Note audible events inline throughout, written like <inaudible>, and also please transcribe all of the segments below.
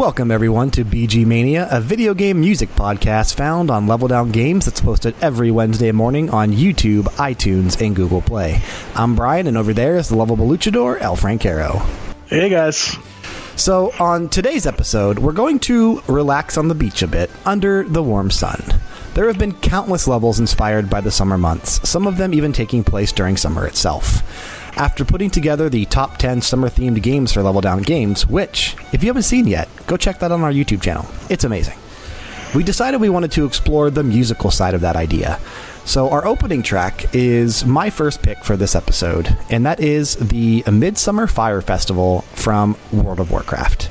Welcome, everyone, to VG Mania, a video game music podcast found on Level Down Games that's posted every Wednesday morning on YouTube, iTunes, and Google Play. I'm Brian, and over there is the lovable luchador, El Francaro. Hey, guys. So, on today's episode, we're going to relax on the beach a bit under the warm sun. There have been countless levels inspired by the summer months, some of them even taking place during summer itself after putting together the top 10 summer themed games for Level Down Games, which, if you haven't seen yet, go check that on our YouTube channel. It's amazing. We decided we wanted to explore the musical side of that idea. So, our opening track is my first pick for this episode, and that is the Midsummer Fire Festival from World of Warcraft.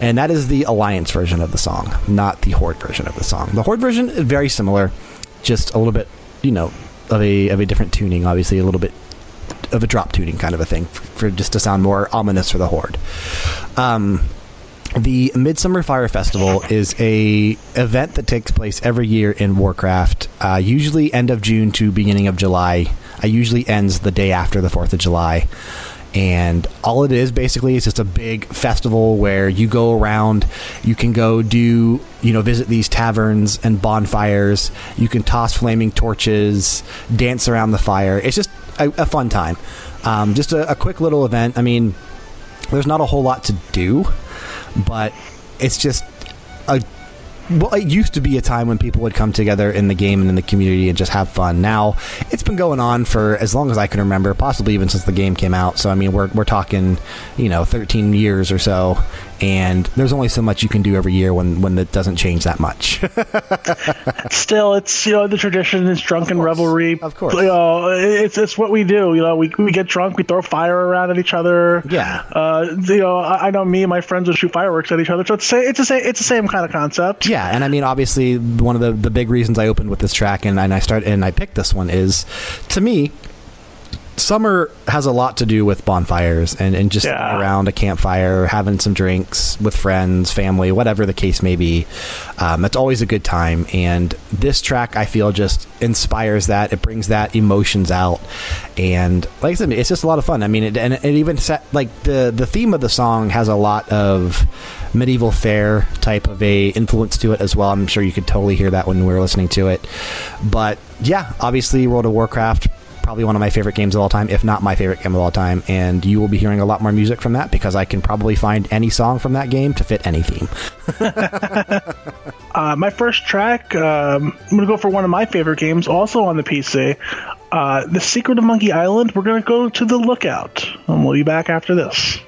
And that is the Alliance version of the song, not the Horde version of the song. The Horde version is very similar, just a little bit, you know, of a, of a different tuning, obviously, a little bit of a drop tuning kind of a thing for just to sound more ominous for the horde. Um, the Midsummer Fire Festival is a event that takes place every year in Warcraft, uh, usually end of June to beginning of July. It usually ends the day after the Fourth of July. And all it is basically is just a big festival where you go around, you can go do, you know, visit these taverns and bonfires. You can toss flaming torches, dance around the fire. It's just a, a fun time. Um, just a, a quick little event. I mean, there's not a whole lot to do, but it's just a well, it used to be a time when people would come together in the game and in the community and just have fun. Now, it's been going on for as long as I can remember, possibly even since the game came out. So, I mean, we're, we're talking, you know, 13 years or so. And there's only so much you can do every year when, when it doesn't change that much. <laughs> Still, it's, you know, the tradition is drunken Of revelry. Of course. You know, it's, it's what we do. You know, we, we get drunk, we throw fire around at each other. Yeah. Uh, you know, I, I know me and my friends will shoot fireworks at each other. So it's, it's, the same, it's the same kind of concept. Yeah, and I mean, obviously, one of the, the big reasons I opened with this track and, and I start and I picked this one is, to me, summer has a lot to do with bonfires and, and just Yeah. around a campfire, having some drinks with friends, family, whatever the case may be. Um, that's always a good time. And this track, I feel, just inspires that. It brings that emotions out. And like I said, it's just a lot of fun. I mean, it, and it even set, like the, the theme of the song has a lot of medieval fair type of a influence to it as well. I'm sure you could totally hear that when we were listening to it. But yeah, obviously World of Warcraft probably one of my favorite games of all time, if not my favorite game of all time. And you will be hearing a lot more music from that because I can probably find any song from that game to fit any theme. <laughs> Uh, my first track, um, I'm going to go for one of my favorite games, also on the PC. Uh, the Secret of Monkey Island. We're going to go to the Lookout. And we'll be back after this.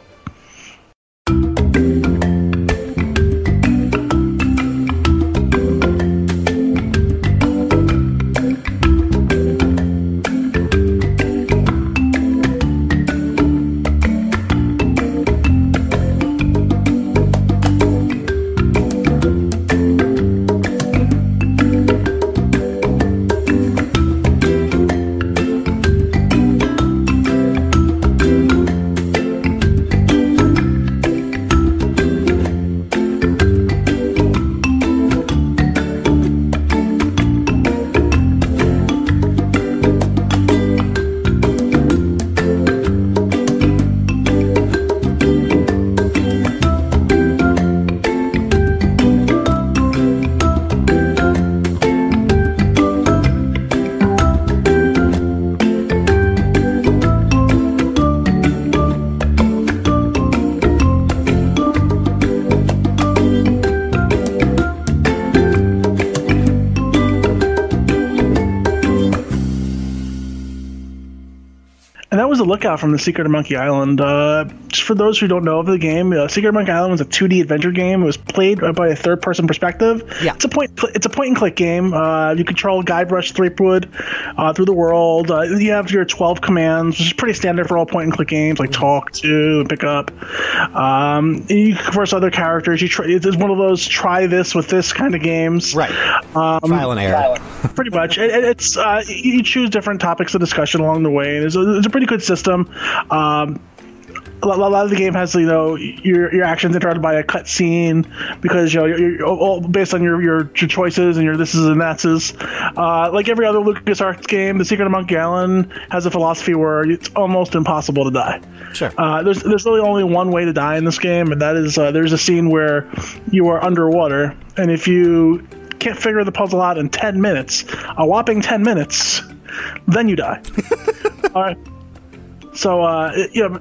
Lookout from the Secret of Monkey Island. Uh, just for those who don't know of the game, uh, Secret of Monkey Island was a 2D adventure game. It was played by a third-person perspective. Yeah. it's a point. It's a point-and-click game. Uh, you control Guybrush Threepwood uh, through the world. Uh, you have your 12 commands, which is pretty standard for all point-and-click games, like talk to and pick up. Um, you can converse other characters. You try, it's one of those try this with this kind of games. Right. Um, Trial and error. <laughs> pretty much. It, it- it's uh, you choose different topics of discussion along the way, and it's a, it's a pretty good system. Um, a lot, a lot of the game has you know your your actions interrupted by a cutscene because you know you're, you're all based on your, your your choices and your this is and that's is. Uh, like every other LucasArts game, The Secret of Monkey Island has a philosophy where it's almost impossible to die. Sure. Uh, there's there's really only one way to die in this game, and that is uh, there's a scene where you are underwater, and if you can't figure the puzzle out in ten minutes, a whopping ten minutes, then you die. <laughs> All right. So uh, you know,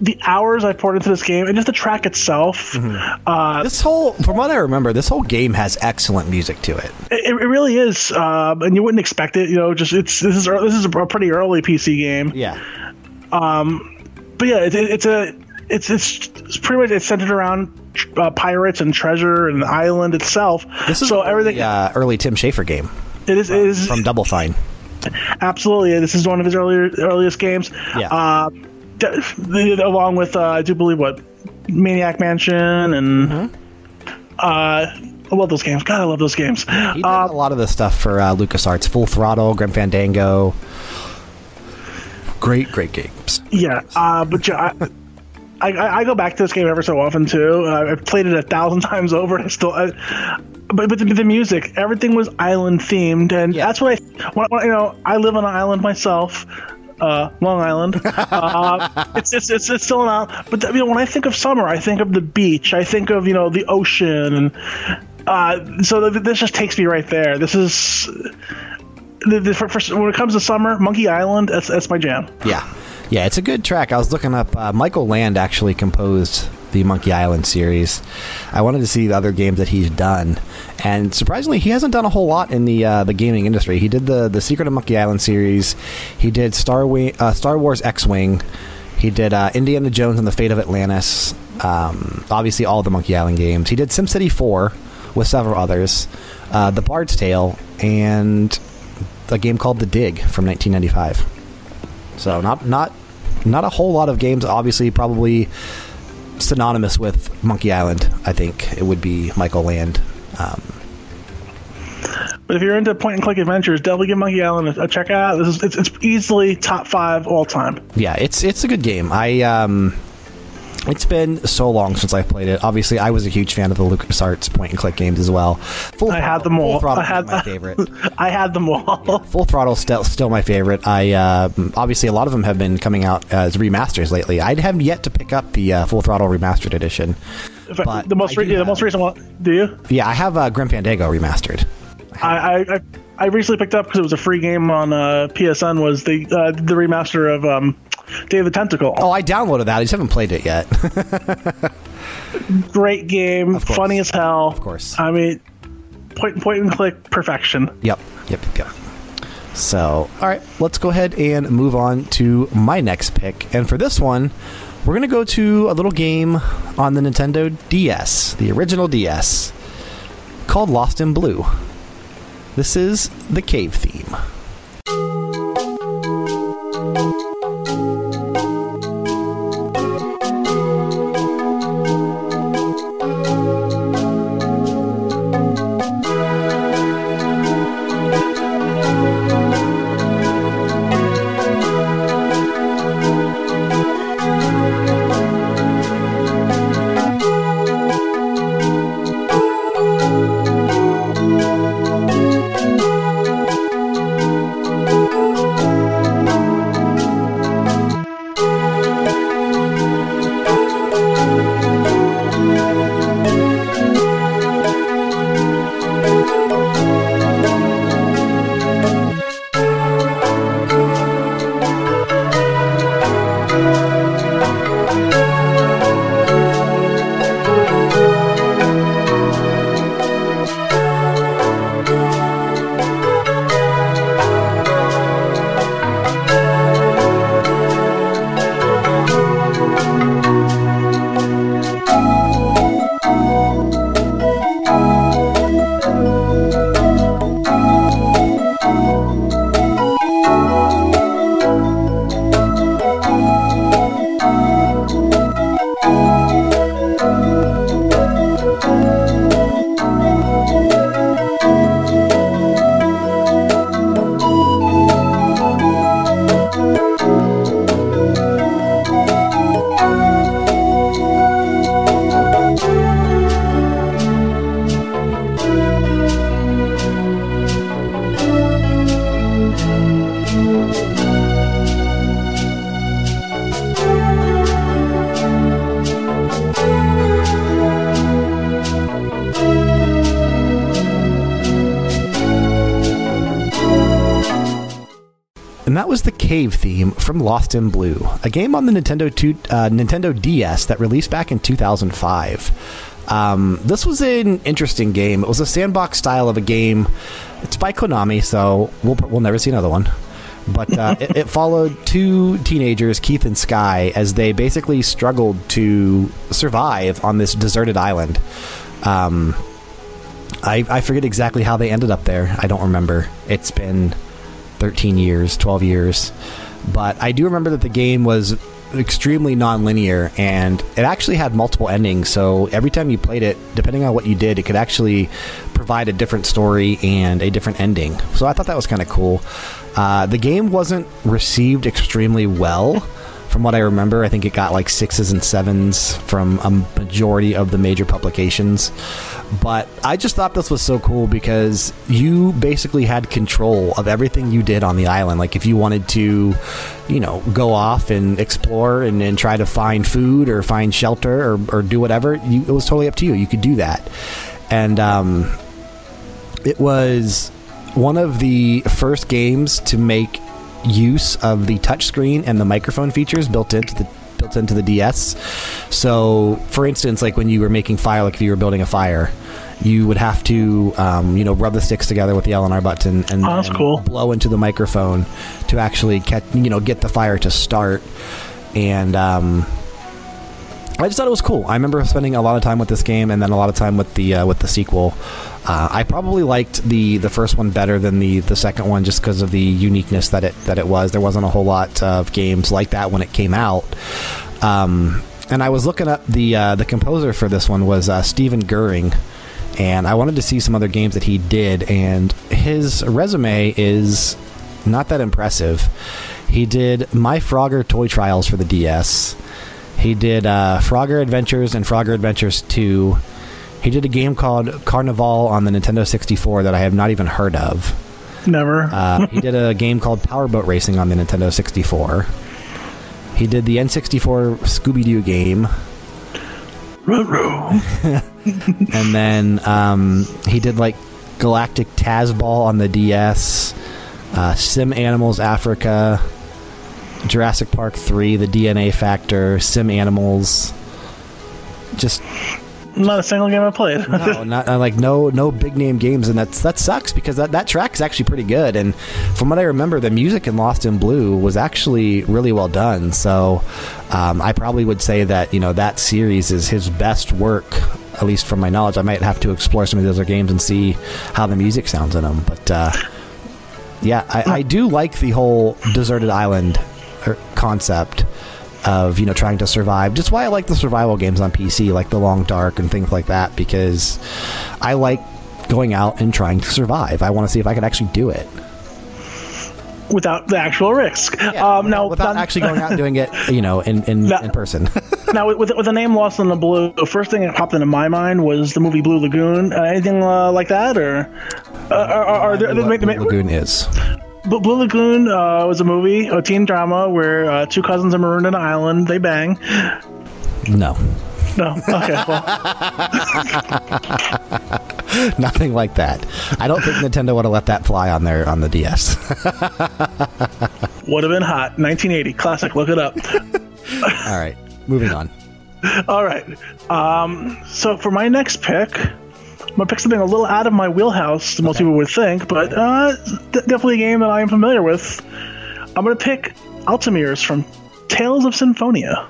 the hours I poured into this game, and just the track itself, uh, This whole, from what I remember, this whole game has excellent music to it. it, it really is, um, and you wouldn't expect it. You know, just it's this is this is a pretty early PC game. Yeah. Um, but yeah, it, it, it's a it's, it's it's pretty much it's centered around uh, pirates and treasure and the island itself. This is so an everything. early, uh, early Tim Schafer game it is it is from Double Fine. absolutely. This is one of his earlier earliest games. Yeah. Uh, along with uh, I do believe what Maniac Mansion and Mm-hmm. uh, I love those games. God, I love those games. He did Uh, a lot of the stuff for uh, LucasArts, Full Throttle, Grim Fandango. Great, great games. Yeah, uh, but yeah, I, I, I go back to this game ever so often too. Uh, I've played it a thousand <laughs> times over. And I still, I, but but the, the music, everything was island themed, and Yeah. that's what I, when, when, you know, I live on an island myself. Uh, Long Island. <laughs> Uh, it's, it's it's it's still an island, but you know when I think of summer, I think of the beach. I think of you know the ocean, and uh, so th- this just takes me right there. This is the, the, for, for, when it comes to summer, Monkey Island. That's that's my jam. Yeah. Yeah, it's a good track. I was looking up, uh, Michael Land actually composed the Monkey Island series. I wanted to see the other games that he's done. And surprisingly, he hasn't done a whole lot in the uh, the gaming industry. He did the the Secret of Monkey Island series. He did Star Wing, uh, Star Wars X Wing. He did uh, Indiana Jones and the Fate of Atlantis. Um, obviously, all the Monkey Island games. He did SimCity 4 with several others. Uh, the Bard's Tale and a game called The Dig from 1995. So not not not a whole lot of games. Obviously, probably synonymous with Monkey Island. I think it would be Michael Land. Um, But if you're into point and click adventures, definitely give Monkey Island a, a check out. This is it's, it's easily top five all time. yeah, it's it's a good game. I um, it's been so long since I've played it. Obviously, I was a huge fan of the LucasArts point and click games as well. Full I had them all. Full Throttle I had my favorite. <laughs> I had them all. Full Throttle still still my favorite. I uh, obviously a lot of them have been coming out as remasters lately. I have yet to pick up the uh, Full Throttle remastered edition. But the most re- yeah, the most recent one. Do you? Yeah, I have uh, Grim Fandango remastered. I I, I, I recently picked up because it was a free game on uh, PSN. Was the uh, the remaster of um, Day of the Tentacle? Oh, I downloaded that. I just haven't played it yet. <laughs> Great game, funny as hell. Of course. I mean, point point and click perfection. Yep, yep, yep. So, all right, let's go ahead and move on to my next pick. And for this one, we're going to go to a little game on the Nintendo DS, the original DS, called Lost in Blue. This is the cave theme. From Lost in Blue, a game on the Nintendo two, uh, Nintendo DS that released back in 2005. Um, this was an interesting game. It was a sandbox style of a game. It's by Konami, so we'll we'll never see another one. But uh, it, it, followed two teenagers, Keith and Sky, as they basically struggled to survive on this deserted island. Um, I, I forget exactly how they ended up there. I don't remember. It's been 13 years, 12 years. But I do remember that the game was extremely non-linear and it actually had multiple endings so every time you played it depending on what you did it could actually provide a different story and a different ending. So i thought that was kind of cool. Uh, the game wasn't received extremely well from what I remember, I think it got like sixes and sevens from a majority of the major publications. But I just thought this was so cool because you basically had control of everything you did on the island. Like if you wanted to, you know, go off and explore and, and try to find food or find shelter or, or do whatever, you, it was totally up to you. You could do that. And um, it was one of the first games to make use of the touchscreen and the microphone features built into the built into the DS. So, for instance, like when you were making fire, like if you were building a fire, you would have to, um, you know, rub the sticks together with the L and R button and, oh, and cool. blow into the microphone to actually catch, you know, get the fire to start. And um, I just thought it was cool. I remember spending a lot of time with this game, and then a lot of time with the uh, with the sequel. Uh, I probably liked the the first one better than the the second one, just because of the uniqueness that it that it was. There wasn't a whole lot of games like that when it came out. Um, and I was looking up the uh, the composer for this one was uh, Steven Goering, and I wanted to see some other games that he did, and his resume is not that impressive. He did My Frogger Toy Trials for the DS. He did uh, Frogger Adventures and Frogger Adventures 2. He did a game called Carnival on the Nintendo 64 that I have not even heard of. Never. uh, he did a <laughs> game called Powerboat Racing on the Nintendo 64. He did the N64 Scooby Doo game. <laughs> and then um, he did like Galactic Tazball on the DS, uh, Sim Animals Africa, Jurassic Park 3, The DNA Factor, Sim Animals. Just not a single game I played. no, <laughs> not uh, like no no big name games, and that's that sucks because that that track is actually pretty good. And from what I remember, the music in Lost in Blue was actually really well done. So um, I probably would say that you know that series is his best work, at least from my knowledge. I might have to explore some of those other games and see how the music sounds in them, but. Uh, yeah, I, I do like the whole deserted island concept of you know trying to survive. Just why I like the survival games on PC, like The Long Dark and things like that, because I like going out and trying to survive. I want to see if I can actually do it without the actual risk. Yeah, um, now, without actually going out and doing it, you know, in in, <laughs> in person. <laughs> now, with with the name Lost in the Blue, the first thing that popped into my mind was the movie Blue Lagoon. Uh, anything uh, like that, or uh, are, are there? Blue, Blue Lagoon is. Blue Lagoon uh, was a movie, a teen drama where uh, two cousins are marooned on an island. They bang. No. No. Okay. Well. <laughs> Nothing like that. I don't think Nintendo would have let that fly on their on the DS. would have been hot. 1980 classic. Look it up. <laughs> All right. Moving on. All right. Um, so for my next pick, I'm gonna pick something a little out of my wheelhouse, most okay. people would think, but uh, definitely a game that I am familiar with. I'm gonna pick Altamira from Tales of Symphonia.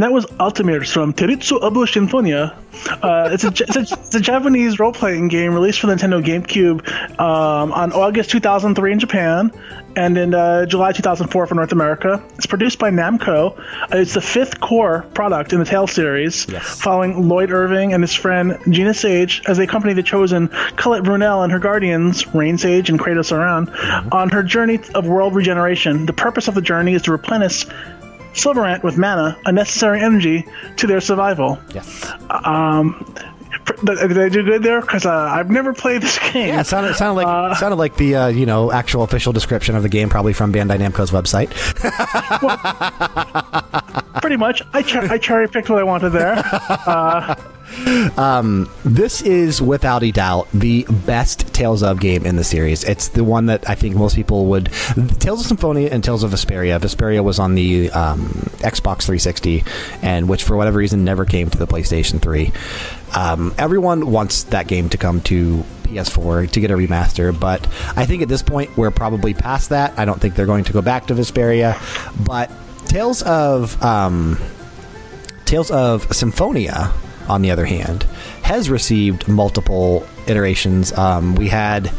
And that was Altamira from Teritsu Obo Sinfonia. Uh, it's, a, it's, a, it's, a, Japanese role playing game released for the Nintendo GameCube um, on August 2003 in Japan and in uh, July 2004 for North America. It's produced by Namco. Uh, it's the fifth core product in the Tales series, yes. following Lloyd Irving and his friend Genis Sage as they accompany the chosen Colette Brunel and her guardians, Raine Sage and Kratos Aran, mm-hmm. on her journey of world regeneration. The purpose of the journey is to replenish Sylvarant with mana, a necessary energy to their survival. Yes. Um, did I do good there? Because uh, I've never played this <laughs> game. Yeah, it sounded, sounded like uh, sounded like the uh, you know actual official description of the game, probably from Bandai Namco's website. well, <laughs> pretty much. I, cher- I cherry picked what I wanted there. <laughs> Um, this is without a doubt the best Tales of game in the series. It's the one that I think most people would. Tales of Symphonia and Tales of Vesperia. Vesperia was on the um, Xbox 360, and which for whatever reason never came to the PlayStation 3. Um, everyone wants that game to come to PS4 to get a remaster, but I think at this point we're probably past that. I don't think they're going to go back to Vesperia, but Tales of um, Tales of Symphonia on the other hand, has received multiple iterations. Um, we had.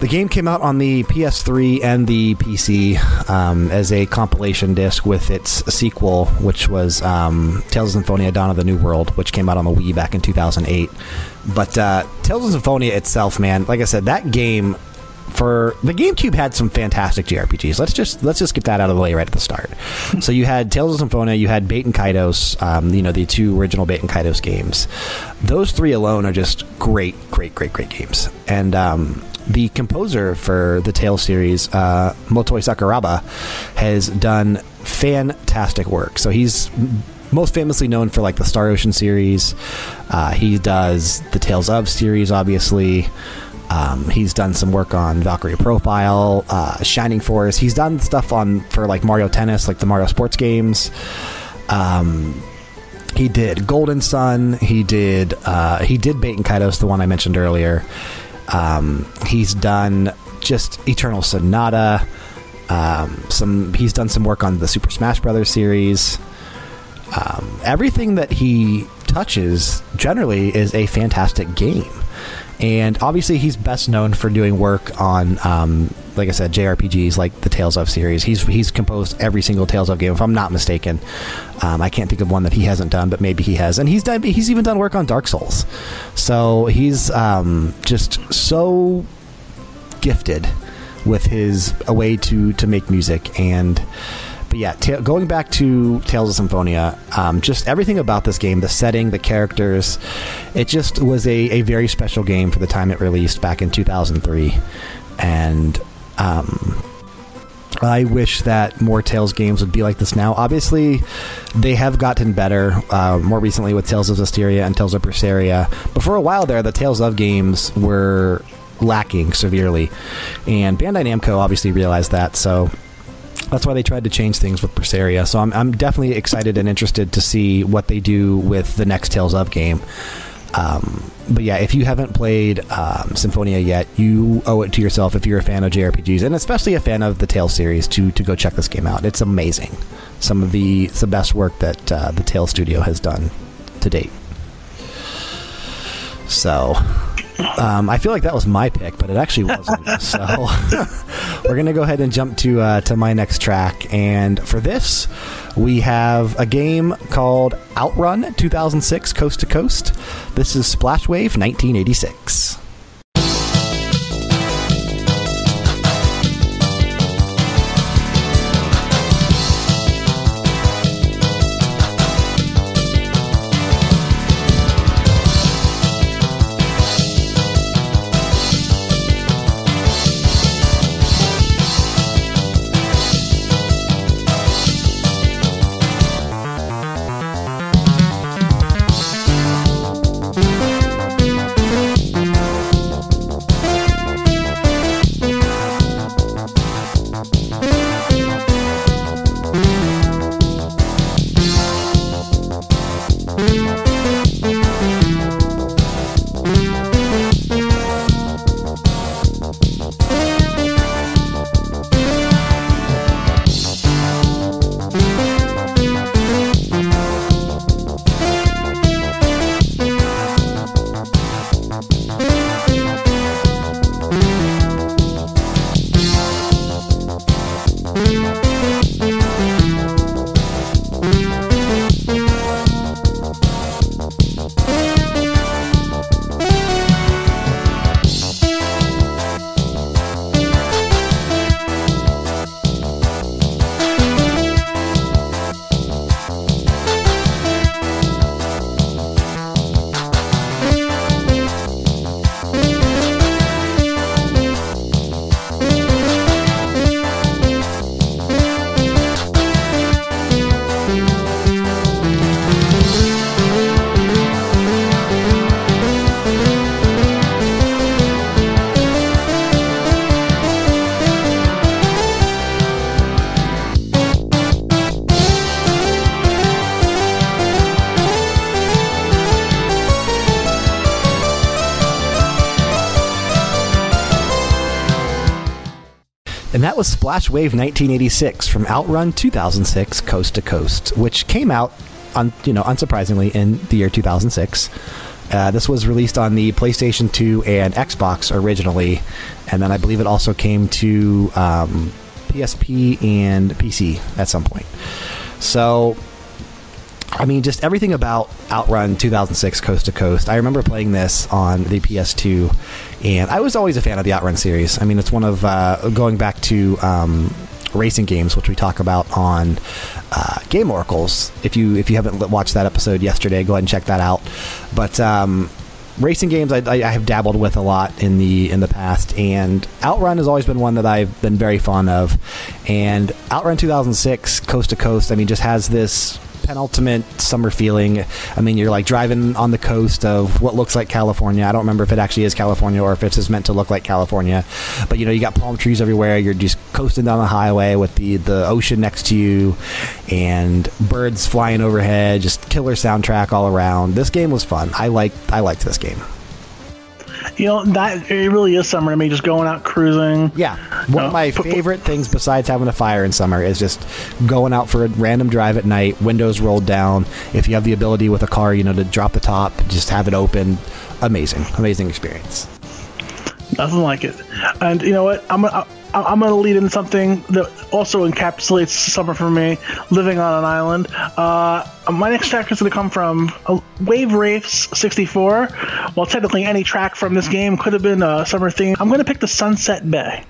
The game came out on the PS3 and the PC um, as a compilation disc with its sequel, which was um, Tales of Symphonia Dawn of the New World, which came out on the Wii back in 2008. But uh, Tales of Symphonia itself, man, like I said, that game for the GameCube had some fantastic JRPGs. Let's just let's just get that out of the way right at the start. so you had Tales of Symphonia, you had Baten Kaitos, um, you know the two original Baten Kaitos games. Those three alone are just great, great, great, great games. And um, the composer for the Tales series, uh, Motoi Sakuraba, has done fantastic work. So he's most famously known for like the Star Ocean series. Uh, he does the Tales of series, obviously. Um, he's done some work on Valkyrie Profile, uh, Shining Force. He's done stuff on for like Mario Tennis, like the Mario Sports games. Um, he did Golden Sun. He did uh, he did Baten Kaitos, the one I mentioned earlier. Um, he's done just Eternal Sonata. Um, some he's done some work on the Super Smash Brothers series. Um, everything that he touches generally is a fantastic game and obviously he's best known for doing work on um, like I said, JRPGs like the Tales of series. He's he's composed every single Tales of game, if I'm not mistaken. Um, I can't think of one that he hasn't done, but maybe he has. And he's done. He's even done work on Dark Souls. So he's um, just so gifted with his a way to to make music and but yeah, ta- going back to Tales of Symphonia, um, just everything about this game, the setting, the characters, it just was a, a very special game for the time it released back in 2003. And um, I wish that more Tales games would be like this now. Obviously, they have gotten better uh, more recently with Tales of Zestiria and Tales of Berseria. But for a while there, the Tales of games were lacking severely. And Bandai Namco obviously realized that, so that's why they tried to change things with Berseria. So I'm, I'm definitely excited and interested to see what they do with the next Tales of game. Um, but yeah, if you haven't played um, Symphonia yet, you owe it to yourself if you're a fan of JRPGs and especially a fan of the Tales series to to go check this game out. It's amazing. Some of the the best work that uh, the Tales studio has done to date. So um, I feel like that was my pick, but it actually wasn't. <laughs> so <laughs> we're gonna go ahead and jump to uh, to my next track, and for this, we have a game called Outrun 2006 Coast to Coast. This is Splash Wave 1986. Wave 1986 from Outrun 2006 Coast to Coast, which came out, un, you know, unsurprisingly, in the year 2006. Uh, this was released on the PlayStation 2 and Xbox originally, and then I believe it also came to um, PSP and PC at some point. So, I mean, just everything about Outrun 2006 Coast to Coast. I remember playing this on the PS2, and I was always a fan of the Outrun series. I mean, it's one of uh, going back to um, racing games, which we talk about on uh, Game Oracles. If you if you haven't watched that episode yesterday, go ahead and check that out. But um, racing games I, I, have dabbled with a lot in the in the past, and Outrun has always been one that I've been very fond of. And Outrun 2006 Coast to Coast, I mean, just has this penultimate summer feeling. I mean, you're like driving on the coast of what looks like California. I don't remember if it actually is California or if it's just meant to look like California. But you know, you got palm trees everywhere. You're just coasting down the highway with the the ocean next to you, and birds flying overhead. Just killer soundtrack all around. This game was fun. I like I liked this game. You know that it really is summer to me. Just going out cruising. Yeah, one of uh, my <laughs> favorite things besides having a fire in summer is just going out for a random drive at night, windows rolled down. If you have the ability with a car, you know, to drop the top, just have it open. Amazing, amazing experience. Nothing like it. And you know what? I'm. I, I'm going to lead in something that also encapsulates summer for me, living on an island. Uh, my next track is going to come from uh, Wave Race 64. Well, technically, any track from this game could have been a summer theme. I'm going to pick the Sunset Bay.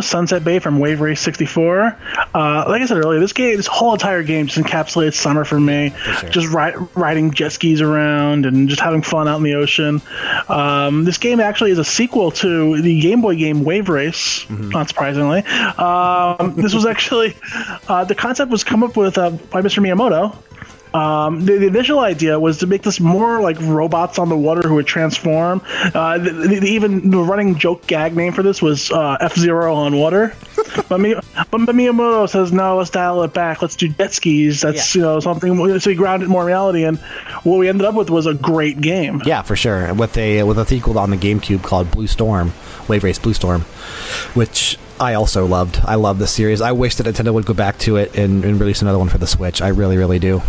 Was Sunset Bay from Wave Race 64. Uh, like I said earlier, this game, this whole entire game, just encapsulates summer for me. For sure. Just ri- riding jet skis around and just having fun out in the ocean. Um, this game actually is a sequel to the Game Boy game Wave Race, mm-hmm. not surprisingly. Um, this was <laughs> actually uh, the concept was come up with uh, by Mr. Miyamoto. Um, the, the, initial idea was to make this more like robots on the water who would transform. Uh, the, the, even the running joke gag name for this was uh, F Zero on water. <laughs> but, Mi- but Miyamoto says no, let's dial it back. Let's do jet skis. That's yeah. you know something. So we grounded more reality, and what we ended up with was a great game. Yeah, for sure. With a with a sequel on the GameCube called Blue Storm, Wave Race Blue Storm, which I also loved. I love this series. I wish that Nintendo would go back to it and, and release another one for the Switch. I really, really do.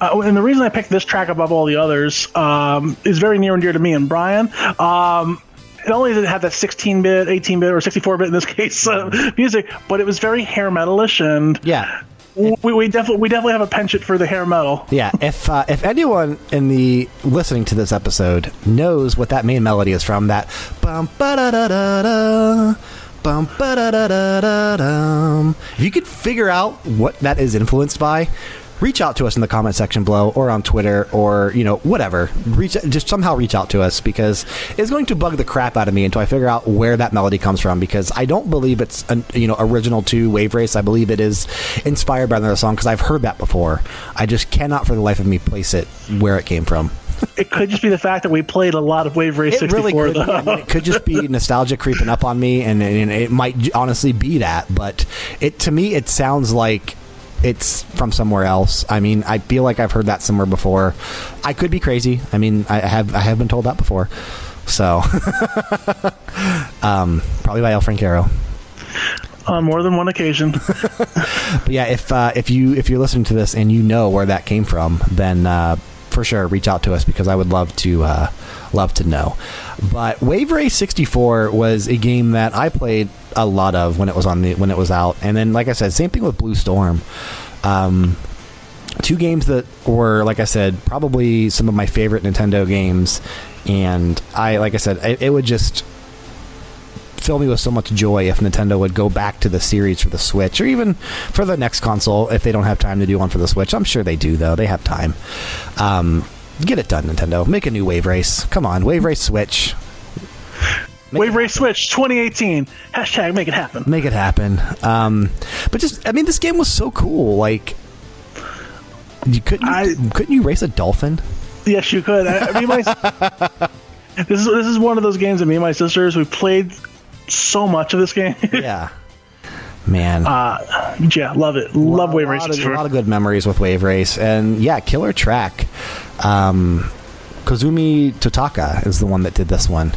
Uh, and the reason I picked this track above all the others um, is very near and dear to me and Brian. Um, it only did have that 16-bit, 18-bit, or 64-bit in this <laughs> case uh, music, but it was very hair metalish and yeah. We, we definitely we definitely have a penchant for the hair metal. Yeah, if uh, if anyone in the listening to this episode knows what that main melody is from, that bum ba da da da da bum ba da da da da. If you could figure out what that is influenced by, reach out to us in the comment section below or on Twitter or, you know, whatever. Reach just somehow reach out to us because it's going to bug the crap out of me until I figure out where that melody comes from because I don't believe it's an, you know, original to Wave Race. I believe it is inspired by another song because I've heard that before. I just cannot for the life of me place it where it came from. it could just be the fact that we played a lot of Wave Race it 64. Really could, I mean, it could just be nostalgia creeping up on me, and, and, it might honestly be that. But it to me, it sounds like it's from somewhere else. I mean, I feel like I've heard that somewhere before. I could be crazy. I mean, I have I have been told that before. So, <laughs> um, probably by El Francaro. On more than one occasion. <laughs> but yeah, if uh, if you if you're listening to this and you know where that came from, then uh, for sure reach out to us because I would love to uh, love to know. But Wave Race 64 was a game that I played a lot of when it was on the when it was out, and then like I said, same thing with Blue Storm. Um, two games that were, like I said, probably some of my favorite Nintendo games, and I, like I said, it, it would just fill me with so much joy if Nintendo would go back to the series for the Switch or even for the next console if they don't have time to do one for the Switch. I'm sure they do though; they have time. Um, get it done, Nintendo. Make a new Wave Race. Come on, Wave Race Switch. Wave Race Switch 2018. Hashtag make it happen. Make it happen. Um, but just, I mean, this game was so cool. Like, you couldn't, I, couldn't you race a dolphin? Yes, you could. I, I mean, my, <laughs> this is this is one of those games that me and my sisters we played so much of this game. <laughs> yeah. Man, uh, yeah, love it. Love Wave Race. Of, a lot of good memories with Wave Race, and yeah, killer track. Um, Kazumi Totaka is the one that did this one,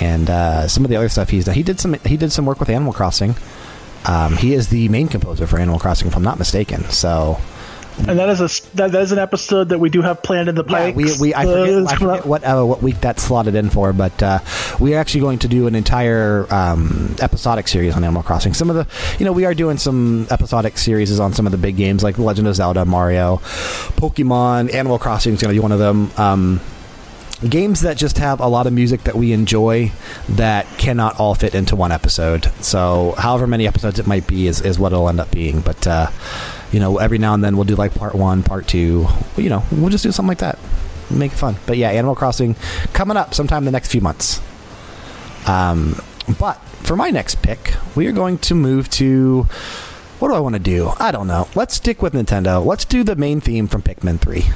and uh, some of the other stuff he's done. He did some. He did some work with Animal Crossing. Um, he is the main composer for Animal Crossing, if I'm not mistaken. So and that is a that, that is an episode that we do have planned in the pipe. Yeah, we, we I forget, I forget what uh, what week that's slotted in for, but uh, we're actually going to do an entire um, episodic series on Animal Crossing. Some of the you know we are doing some episodic series on some of the big games like Legend of Zelda, Mario, Pokemon, Animal Crossing is going to be one of them. Um, games that just have a lot of music that we enjoy that cannot all fit into one episode. So, however many episodes it might be is, is what it'll end up being. But, uh, you know, every now and then we'll do like part one, part two. You know, we'll just do something like that. Make it fun. But yeah, Animal Crossing coming up sometime in the next few months. Um, but for my next pick, we are going to move to. What do I want to do? I don't know. Let's stick with Nintendo. Let's do the main theme from Pikmin 3.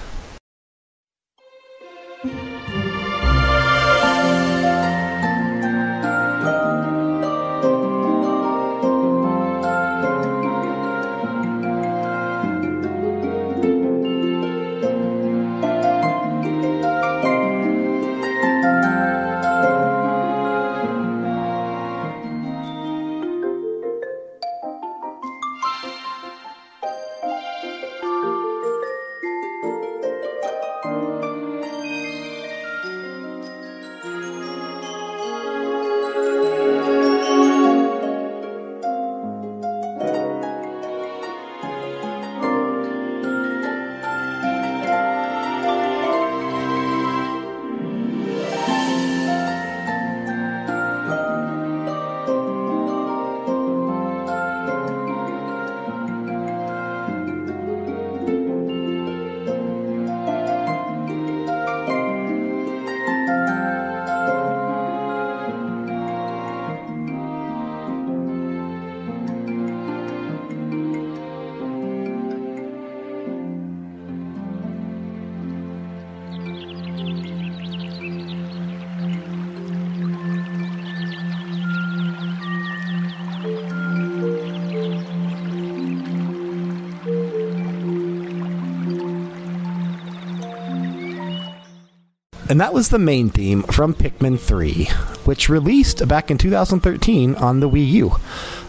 And that was the main theme from Pikmin 3, which released back in 2013 on the Wii U.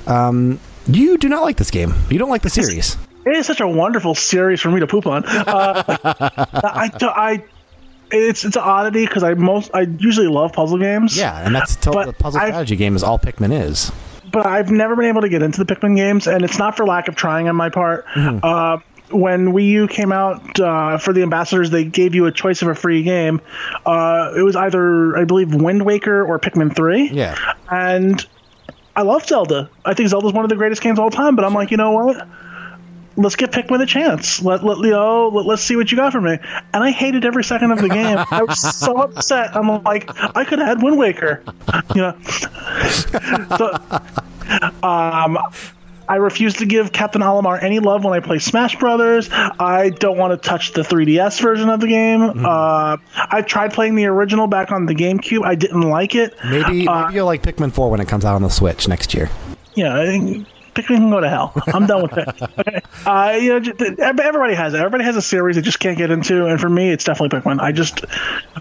Um, you do not like this game. You don't like the series. It is such a wonderful series for me to poop on. Uh, I, I, it's it's an oddity because I most I usually love puzzle games. Yeah, and that's the puzzle I've, strategy game is all Pikmin is. But I've never been able to get into the Pikmin games, and it's not for lack of trying on my part. Mm-hmm. Uh, when Wii U came out uh, for the ambassadors, they gave you a choice of a free game. Uh, it was either, I believe, Wind Waker or Pikmin Three. Yeah, and I love Zelda. I think Zelda's one of the greatest games of all time. But I'm like, you know what? Let's give Pikmin a chance. Let, let you know. Let, us see what you got for me. And I hated every second of the game. <laughs> I was so upset. I'm like, I could have had Wind Waker. You know. <laughs> so, um, I refuse to give Captain Olimar any love when I play Smash Brothers. I don't want to touch the 3DS version of the game. Mm-hmm. Uh, I tried playing the original back on the GameCube. I didn't like it. Maybe, uh, maybe you'll like Pikmin 4 when it comes out on the Switch next year. Yeah, Pikmin can go to hell. I'm done with it. Okay. Uh, you know, everybody has it. Everybody has a series they just can't get into, and for me, it's definitely Pikmin. I just,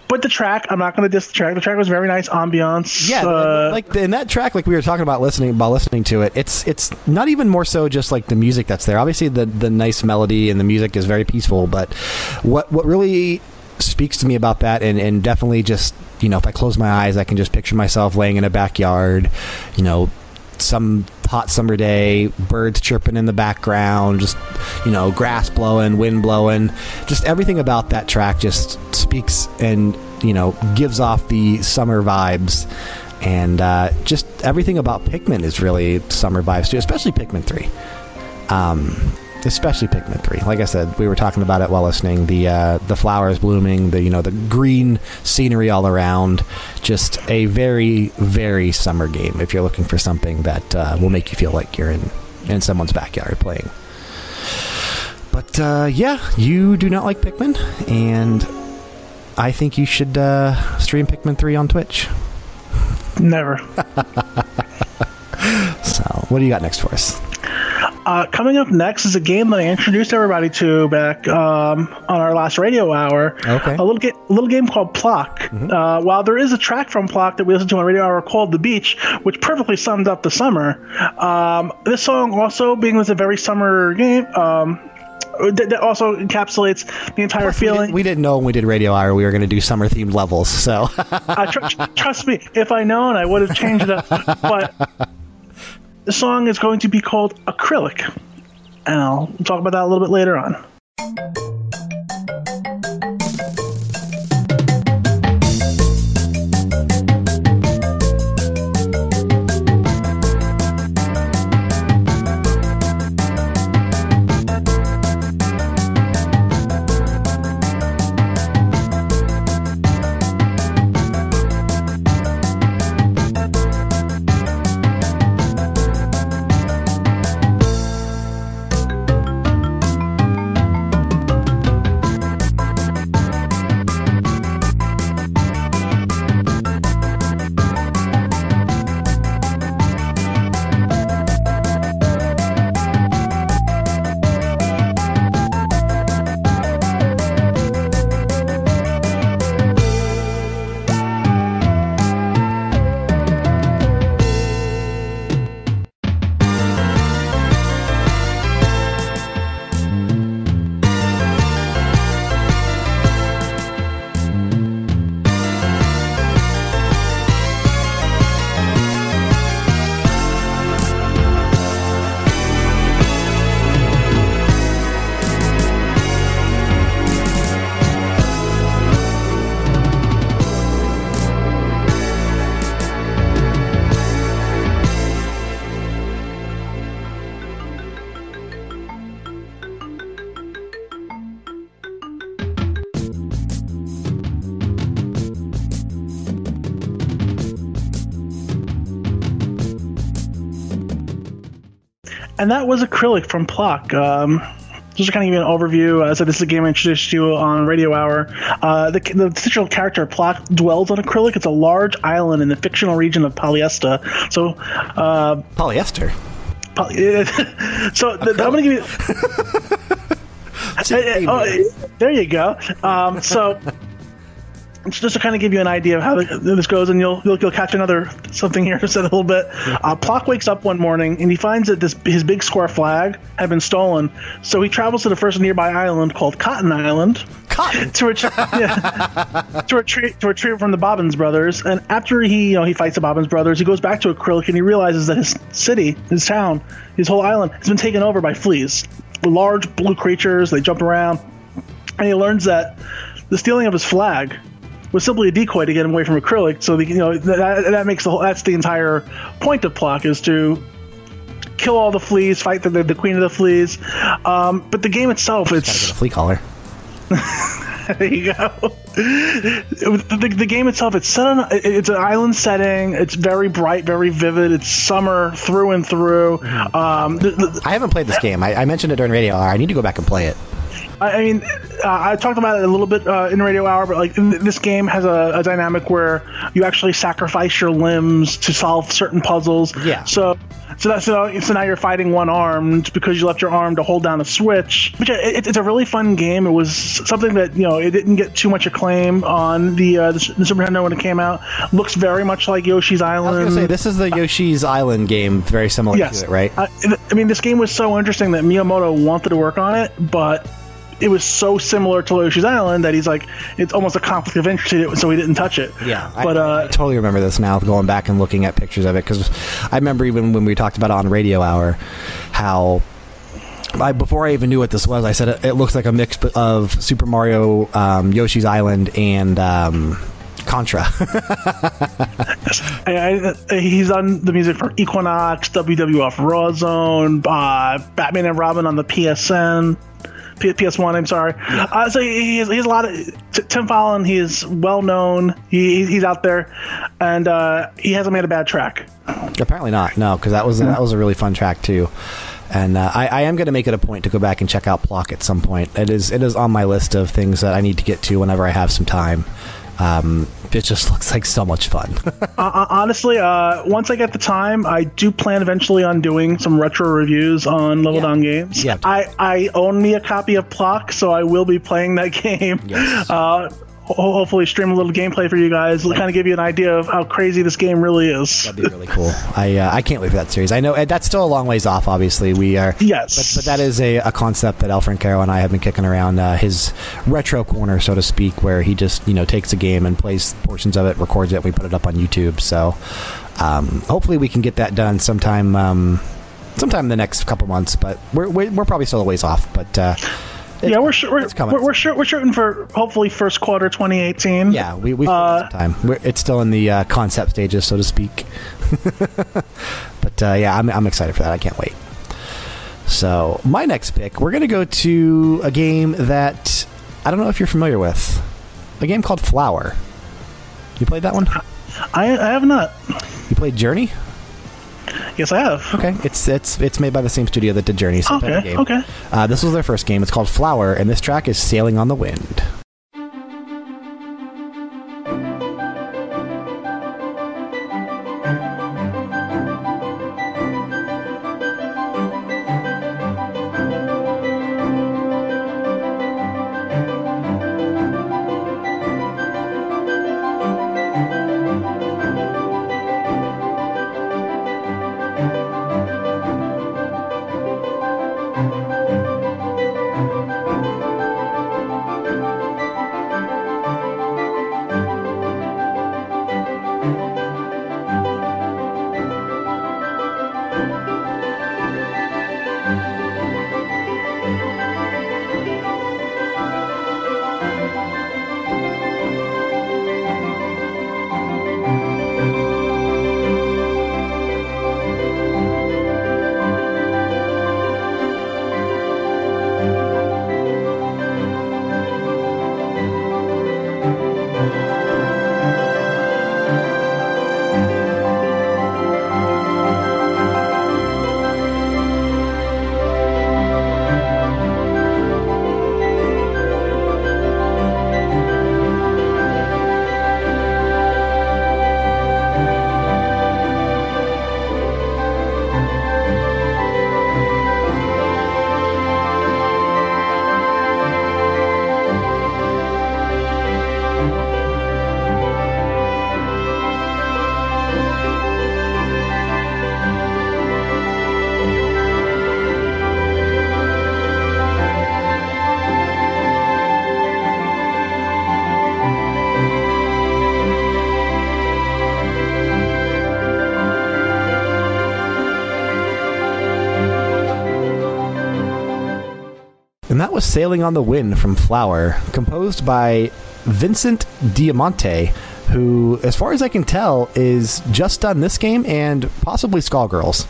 but the track, I'm not going to diss the track. The track was very nice, ambiance. Yeah, uh, like in that track, like we were talking about listening about listening to it. It's it's not even more so just like the music that's there. Obviously, the the nice melody and the music is very peaceful, but what what really speaks to me about that, and, and definitely just you know, if I close my eyes, I can just picture myself laying in a backyard, you know, some hot summer day, birds chirping in the background, just you know, grass blowing, wind blowing, just everything about that track just speaks and you know gives off the summer vibes, and uh, just everything about Pikmin is really summer vibes too, especially Pikmin three. Um, especially Pikmin three. Like I said, we were talking about it while listening. The uh, the flowers blooming, the you know the green scenery all around. Just a very very summer game. If you're looking for something that uh, will make you feel like you're in in someone's backyard playing. But uh, yeah, you do not like Pikmin, and I think you should uh, stream Pikmin three on Twitch. Never. <laughs> so, what do you got next for us? Uh, coming up next is a game that I introduced everybody to back um, on our last radio hour. Okay. A little, ga- a little game called Plok. Mm-hmm. Uh, while there is a track from Plok that we listened to on radio hour called The Beach, which perfectly sums up the summer, um, this song also, being was a very summer game, um, that also encapsulates the entire Plus, feeling. We didn't, we didn't, know when we did Radio Hour we were going to do summer themed levels. So uh, tr- tr- trust me, if I known, I would have changed it up. But the song is going to be called Acrylic. And I'll talk about that a little bit later on. And that was acrylic from Plok. Um, just to kind of give you an overview, uh, so this is a game I introduced you on Radio Hour. Uh, the, the titular character Plok dwells on acrylic. It's a large island in the fictional region of Polyesta. So, uh, polyester. Poly- <laughs> so the, I'm going to give you. <laughs> <laughs> oh, there you go. Um, so just to kind of give you an idea of how this goes, and you'll you'll, you'll catch another something here <laughs> said a little bit. Uh, Plok wakes up one morning and he finds that this his big square flag had been stolen. So he travels to the first nearby island called Cotton Island. Cotton <laughs> <laughs> to retrieve yeah, to retrieve to retrieve from the Bobbins brothers. And after he you know he fights the Bobbins brothers, he goes back to Acrylic and he realizes that his city, his town, his whole island has been taken over by fleas, large blue creatures. They jump around, and he learns that the stealing of his flag was simply a decoy to get him away from acrylic. So the, you know that, that makes the whole, that's the entire point of Plok is to kill all the fleas, fight the, the, the queen of the fleas. Um, but the game itself, it's gotta get a flea collar. <laughs> there you go. The, the, game itself, it's set on it's an island setting. It's very bright, very vivid. It's summer through and through. Um, the, I haven't played this game. I, I, mentioned it during radio hour. I need to go back and play it. I mean, uh, I talked about it a little bit uh, in Radio Hour, but like this game has a, a, dynamic where you actually sacrifice your limbs to solve certain puzzles. Yeah. So, so that's so, so now you're fighting one armed because you left your arm to hold down a switch. Which it, it's a really fun game. It was something that you know it didn't get too much acclaim on the, uh, the, the Super Nintendo when it came out. Looks very much like Yoshi's Island. I say this is the Yoshi's Island game, very similar yes. to it, right? I mean, this game was so interesting that Miyamoto wanted to work on it, but it was so similar to Yoshi's Island that he's like, it's almost a conflict of interest, so he didn't touch it. Yeah, but I, uh, I totally remember this now, going back and looking at pictures of it because I remember even when we talked about it on Radio Hour, how I, before I even knew what this was, I said it, it looks like a mix of Super Mario, um, Yoshi's Island, and um, Contra. <laughs> I, I, he's on the music for Equinox, WWF Raw Zone, uh, Batman and Robin on the PSN. P- PS1, I'm sorry. Yeah. Uh, so he's, he's a lot of T- Tim Follin. He is well known. He, he's out there, and uh, he hasn't made a bad track. Apparently not. No, because that was that was a really fun track too. And uh, I, I, am going to make it a point to go back and check out Plok at some point. It is it is on my list of things that I need to get to whenever I have some time. Um, it just looks like so much fun. <laughs> Uh, uh, honestly, uh, once I get the time, I do plan eventually on doing some retro reviews on Level yeah. Down Games. Yeah. I, I own me a copy of Plok, so I will be playing that <laughs> game. Yes. Uh, hopefully stream a little gameplay for you guys, to kind of give you an idea of how crazy this game really is. That'd be really cool. I uh, I can't wait for that series. I know that's still a long ways off. Obviously, we are. Yes, but, but that is a, a concept that Alfred Caro and I have been kicking around uh, his retro corner, so to speak, where he just you know takes a game and plays portions of it, records it, we put it up on YouTube. So um, hopefully we can get that done sometime. Um, sometime in the next couple months, but we're, we're, we're probably still a ways off. But uh, yeah, we're sh- we're, we're, we're, we're shooting for hopefully first quarter 2018. Yeah, we we uh, time. We're, it's still in the uh, concept stages, so to speak. <laughs> but uh, yeah, I'm I'm excited for that. I can't wait. So my next pick, we're gonna go to a game that I don't know if you're familiar with, a game called Flower. You played that one? I I have not. You played Journey? Yes, I have. Okay, it's it's it's made by the same studio that did Journey. okay, okay. Uh, this was their first game. It's called Flower, and this track is "Sailing on the Wind." Sailing on the Wind from Flower, composed by Vincent Diamante, who, as far as I can tell, is just done this game and possibly Skullgirls.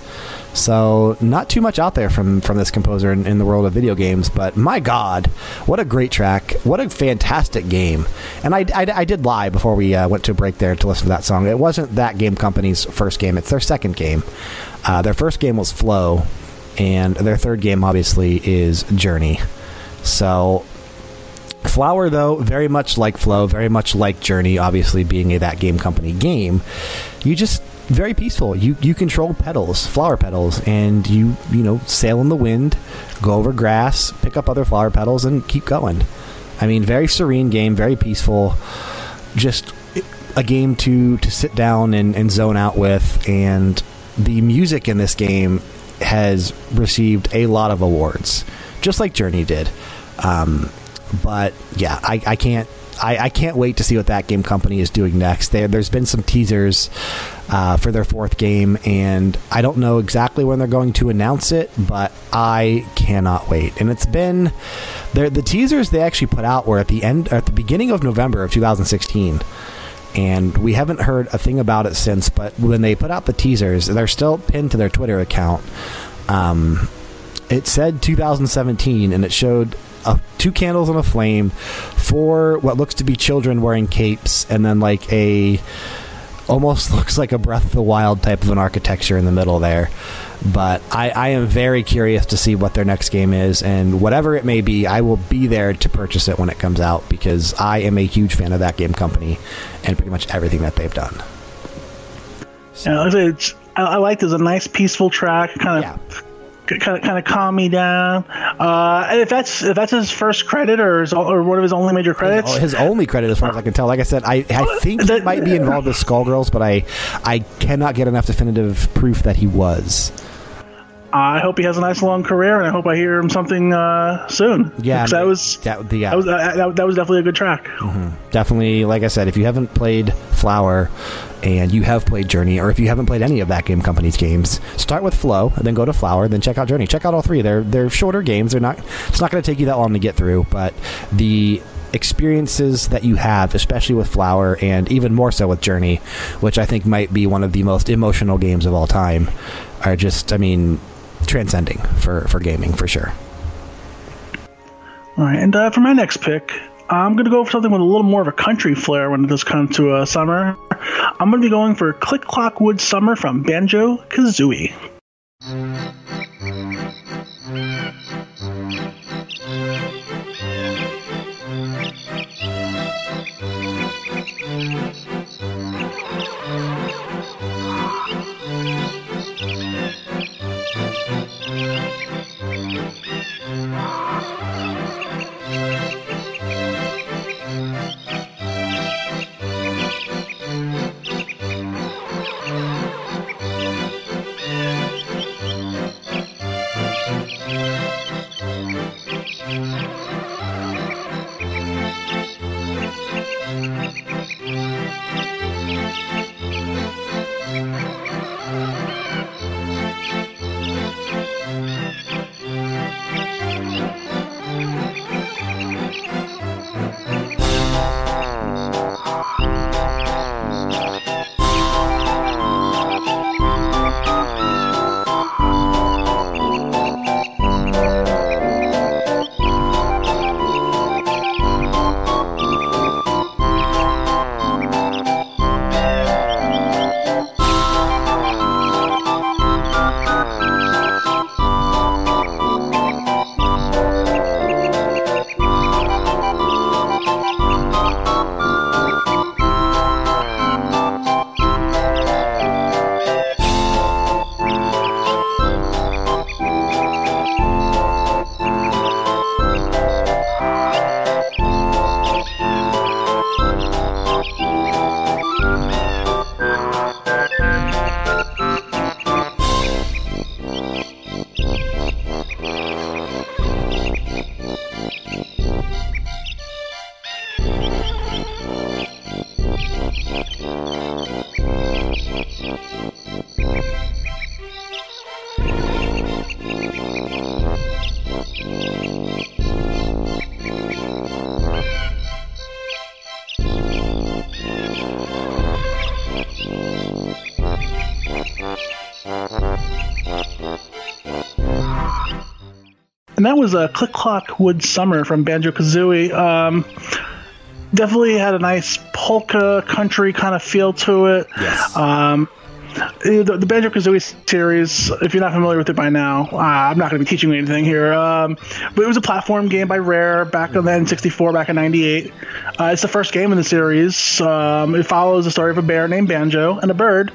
So, not too much out there from, from this composer in, in, the world of video games, but my god, what a great track. What a fantastic game. And I, I, I did lie before we uh, went to a break there to listen to that song. It wasn't that game company's first game, it's their second game. Uh, their first game was Flow, and their third game, obviously, is Journey. So Flower, though, very much like Flow, very much like Journey, obviously being a that game company game, you just very peaceful. You you control petals, flower petals, and you you know sail in the wind, go over grass, pick up other flower petals, and keep going. I mean, very serene game, very peaceful. Just a game to to sit down and, and zone out with, and the music in this game has received a lot of awards, just like Journey did. Um, but yeah, I, I can't I, I, can't wait to see what that game company is doing next. There, has been some teasers uh, for their fourth game, and I don't know exactly when they're going to announce it, but I cannot wait. And it's been the teasers they actually put out were at the end, at the beginning of November of 2016 and we haven't heard a thing about it since. But when they put out the teasers, they're still pinned to their Twitter account. Um, it said 2017, and it showed uh, two candles and a flame, four what looks to be children wearing capes, and then like a almost <laughs> looks like a Breath of the Wild type of an architecture in the middle there. But I, I, am very curious to see what their next game is, and whatever it may be, I will be there to purchase it when it comes out because I am a huge fan of that game company and pretty much everything that they've done. So. Yeah, it's, I, I like there's a nice peaceful track, kind of. Yeah kind of kind of calm me down. Uh, if that's if that's his first credit or his, or one of his only major credits, his, his only credit as far as I can tell. Like I said, I, I think he might be involved with Skullgirls, but I I cannot get enough definitive proof that he was. I hope he has a nice long career, and I hope I hear him something uh, soon. Yeah, that was that, the, that was uh, that, that, was definitely a good track. Mm-hmm. Definitely, like I said, if you haven't played Flower and you have played Journey, or if you haven't played any of that game company's games, start with Flow, and then go to Flower, then check out Journey. Check out all three. They're they're shorter games. They're not. It's not going to take you that long to get through, but the experiences that you have, especially with Flower and even more so with Journey, which I think might be one of the most emotional games of all time, are just, I mean, transcending for, for gaming for sure. All right, and uh, for my next pick, I'm going to go for something with a little more of a country flair when it does come to uh, summer. I'm going to be going for Click Clock Wood Summer from Banjo Kazooie. And that was a Click Clock Wood Summer from Banjo Kazooie. Um, definitely had a nice polka country kind of feel to it. Yes. Um, the, the Banjo Kazooie series, if you're not familiar with it by now, uh, I'm not going to be teaching you anything here. Um, but it was a platform game by Rare back in the N64, back in '98. Uh, it's the first game in the series. Um, it follows the story of a bear named Banjo and a bird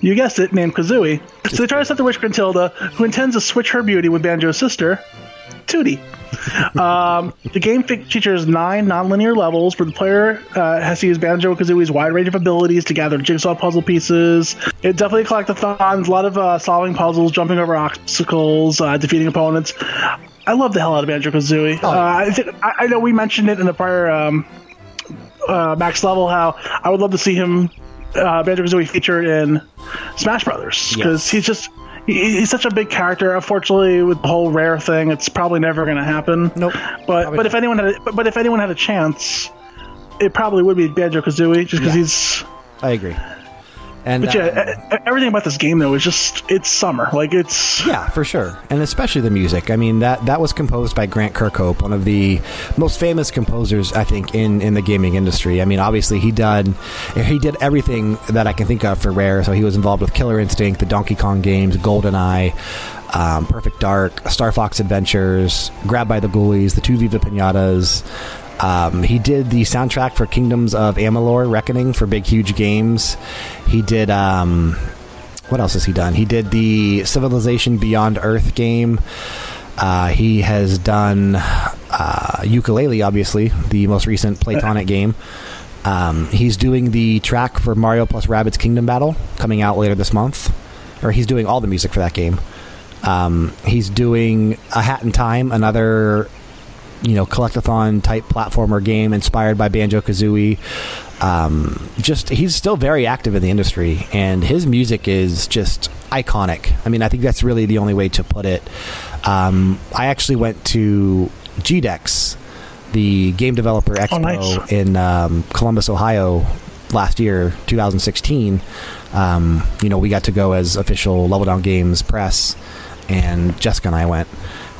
you guessed it, named Kazooie. So they try to set the witch Gruntilda, who intends to switch her beauty with Banjo's sister, Tooty. Um, the game features nine nonlinear levels where the player uh, has to use Banjo Kazooie's wide range of abilities to gather jigsaw puzzle pieces. It definitely collectathons, a lot of uh, solving puzzles, jumping over obstacles, uh, defeating opponents. I love the hell out of Banjo Kazooie. Oh, uh, I, think, I, I know we mentioned it in the prior um, uh, Max level how I would love to see him uh, Banjo Kazooie featured in Smash Brothers because Yes. he's just he's such a big character. Unfortunately, with the whole rare thing, it's probably never going to happen. Nope. But but if anyone had a, but, but if anyone had a chance, it probably would be Banjo Kazooie just because Yeah. he's. I agree. And But yeah, e- everything about this game though is just it's summer. Like it's Yeah, for sure, and especially the music. I mean that that was composed by Grant Kirkhope, one of the most famous composers I think in, in the gaming industry. I mean, obviously he did he did everything that I can think of for Rare. So he was involved with Killer Instinct, the Donkey Kong games, GoldenEye, um, Perfect Dark, Star Fox Adventures, Grabbed by the Ghoulies, the two Viva Pinatas. Um, he did the soundtrack for Kingdoms of Amalur: Reckoning for big, huge games. He did. Um, what else has he done? He did the Civilization Beyond Earth game. Uh, he has done uh, Yooka-Laylee, obviously, the most recent Platonic <laughs> game. Um, he's doing the track for Mario plus Rabbids Kingdom Battle coming out later this month, or he's doing all the music for that game. Um, he's doing A Hat in Time, another you know collectathon type platformer game inspired by Banjo Kazooie. Um, just he's still very active in the industry, and his music is just iconic. I mean, I think that's really the only way to put it. Um, I actually went to GDEX, the Game Developer Expo nice. in um, Columbus, Ohio, last year, 2016. Um, you know, we got to go as official Level Down Games press, and Jessica and I went,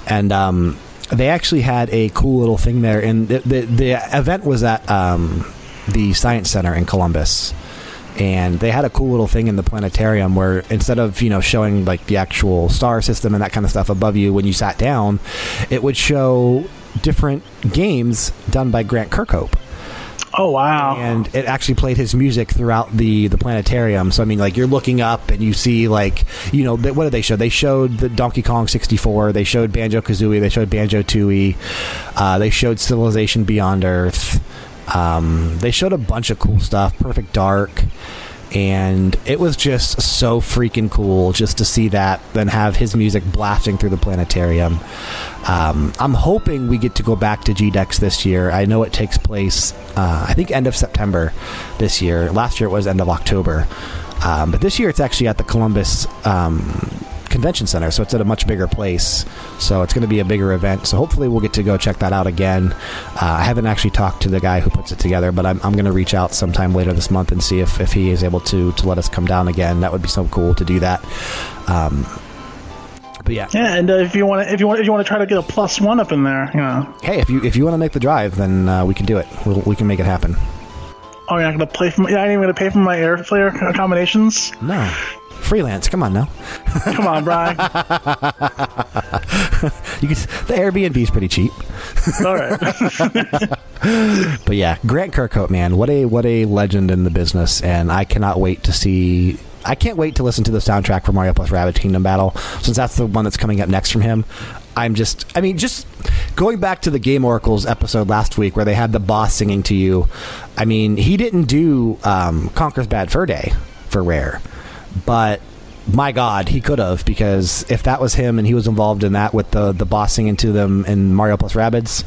and um, they actually had a cool little thing there. And the the, the event was at um, the Science Center in Columbus. And they had a cool little thing in the planetarium where instead of you know showing like the actual star system and that kind of stuff above you when you sat down, it would show different games done by Grant Kirkhope oh wow. and it actually played his music throughout the the planetarium. So I mean, like you're looking up and you see like you know what did they show? They showed the Donkey Kong 64. They showed Banjo Kazooie. They showed Banjo Tooie. Uh, they showed Civilization Beyond Earth. Um, they showed a bunch of cool stuff. Perfect Dark. And it was just so freaking cool just to see that, then have his music blasting through the planetarium. Um, I'm hoping we get to go back to GDEX this year. I know it takes place, uh, I think, end of September this year. Last year it was end of October. Um, but this year it's actually at the Columbus um, Convention Center, so it's at a much bigger place. So it's going to be a bigger event. So hopefully we'll get to go check that out again. Uh, I haven't actually talked to the guy who puts it together, but I'm, I'm going to reach out sometime later this month and see if, if he is able to to let us come down again. That would be so cool to do that. Um, but yeah, Yeah, and uh, if you want to, if you want, if you want to try to get a plus one up in there, you know, hey, if you if you want to make the drive, then uh, we can do it. We'll, we can make it happen. oh, you're not gonna play for, my, you're not even gonna pay for my airfare accommodations. No, freelance. Come on now. <laughs> Come on, Brian. <laughs> You can, the Airbnb is pretty cheap. <laughs> All right. But yeah, Grant Kirkhope, man, what a what a legend in the business, and I cannot wait to see. I can't wait to listen to the soundtrack for Mario Plus Rabbid Kingdom Battle, since that's the one that's coming up next from him. I'm just, I mean, just going back to the Game Oracles episode last week where they had the boss singing to you. I mean, he didn't do um, Conker's Bad Fur Day for Rare, but my God, he could have because if that was him and he was involved in that with the the boss singing to them in Mario Plus Rabbids,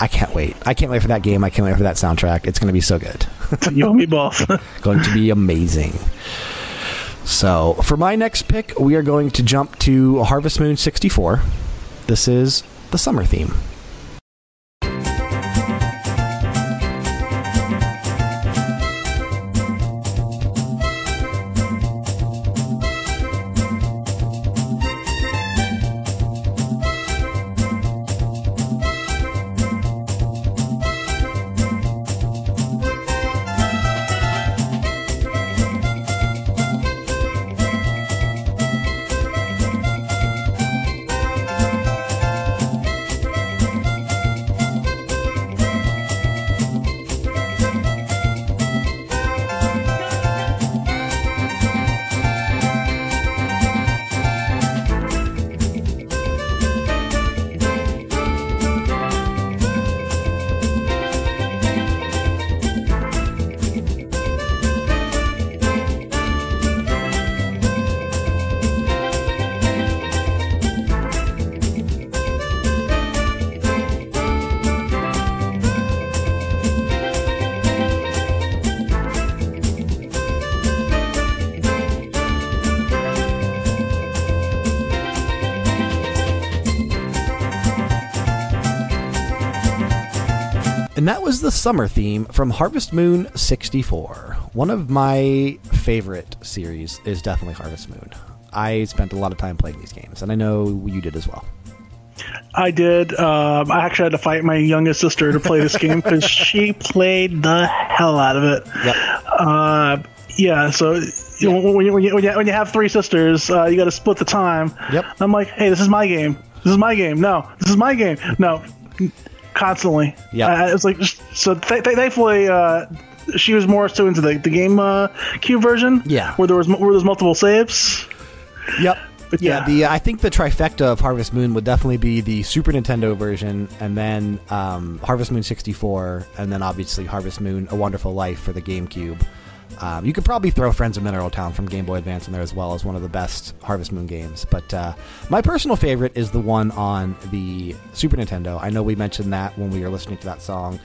I can't wait. I can't wait for that game. I can't wait for that soundtrack. It's going to be so good. you me both. <laughs> going to be amazing. So, for my next pick, we are going to jump to Harvest Moon 64. This is the summer theme. Summer theme from Harvest Moon 64. One of my favorite series is definitely Harvest Moon. I spent a lot of time playing these games, and I know you did as well. I did. Um, I actually had to fight my youngest sister to play this game because <laughs> she played the hell out of it. Yep. Uh, yeah, so you know, when, you, when, you, when, you, when you have three sisters, uh, you got to split the time. Yep. I'm like, hey, this is my game. This is my game. No, this is my game. No, constantly. Yeah, Uh, it's like so. Th- th- thankfully, uh, she was more so into the the game uh, cube version. Yeah. Where there was where there's multiple saves. Yep. But yeah, yeah. the I think the trifecta of Harvest Moon would definitely be the Super Nintendo version, and then um, Harvest Moon 64, and then obviously Harvest Moon: A Wonderful Life for the GameCube. Um, you could probably throw Friends of Mineral Town from Game Boy Advance in there as well as one of the best Harvest Moon games. But uh, my personal favorite is the one on the Super Nintendo. I know we mentioned that when we were listening to that song.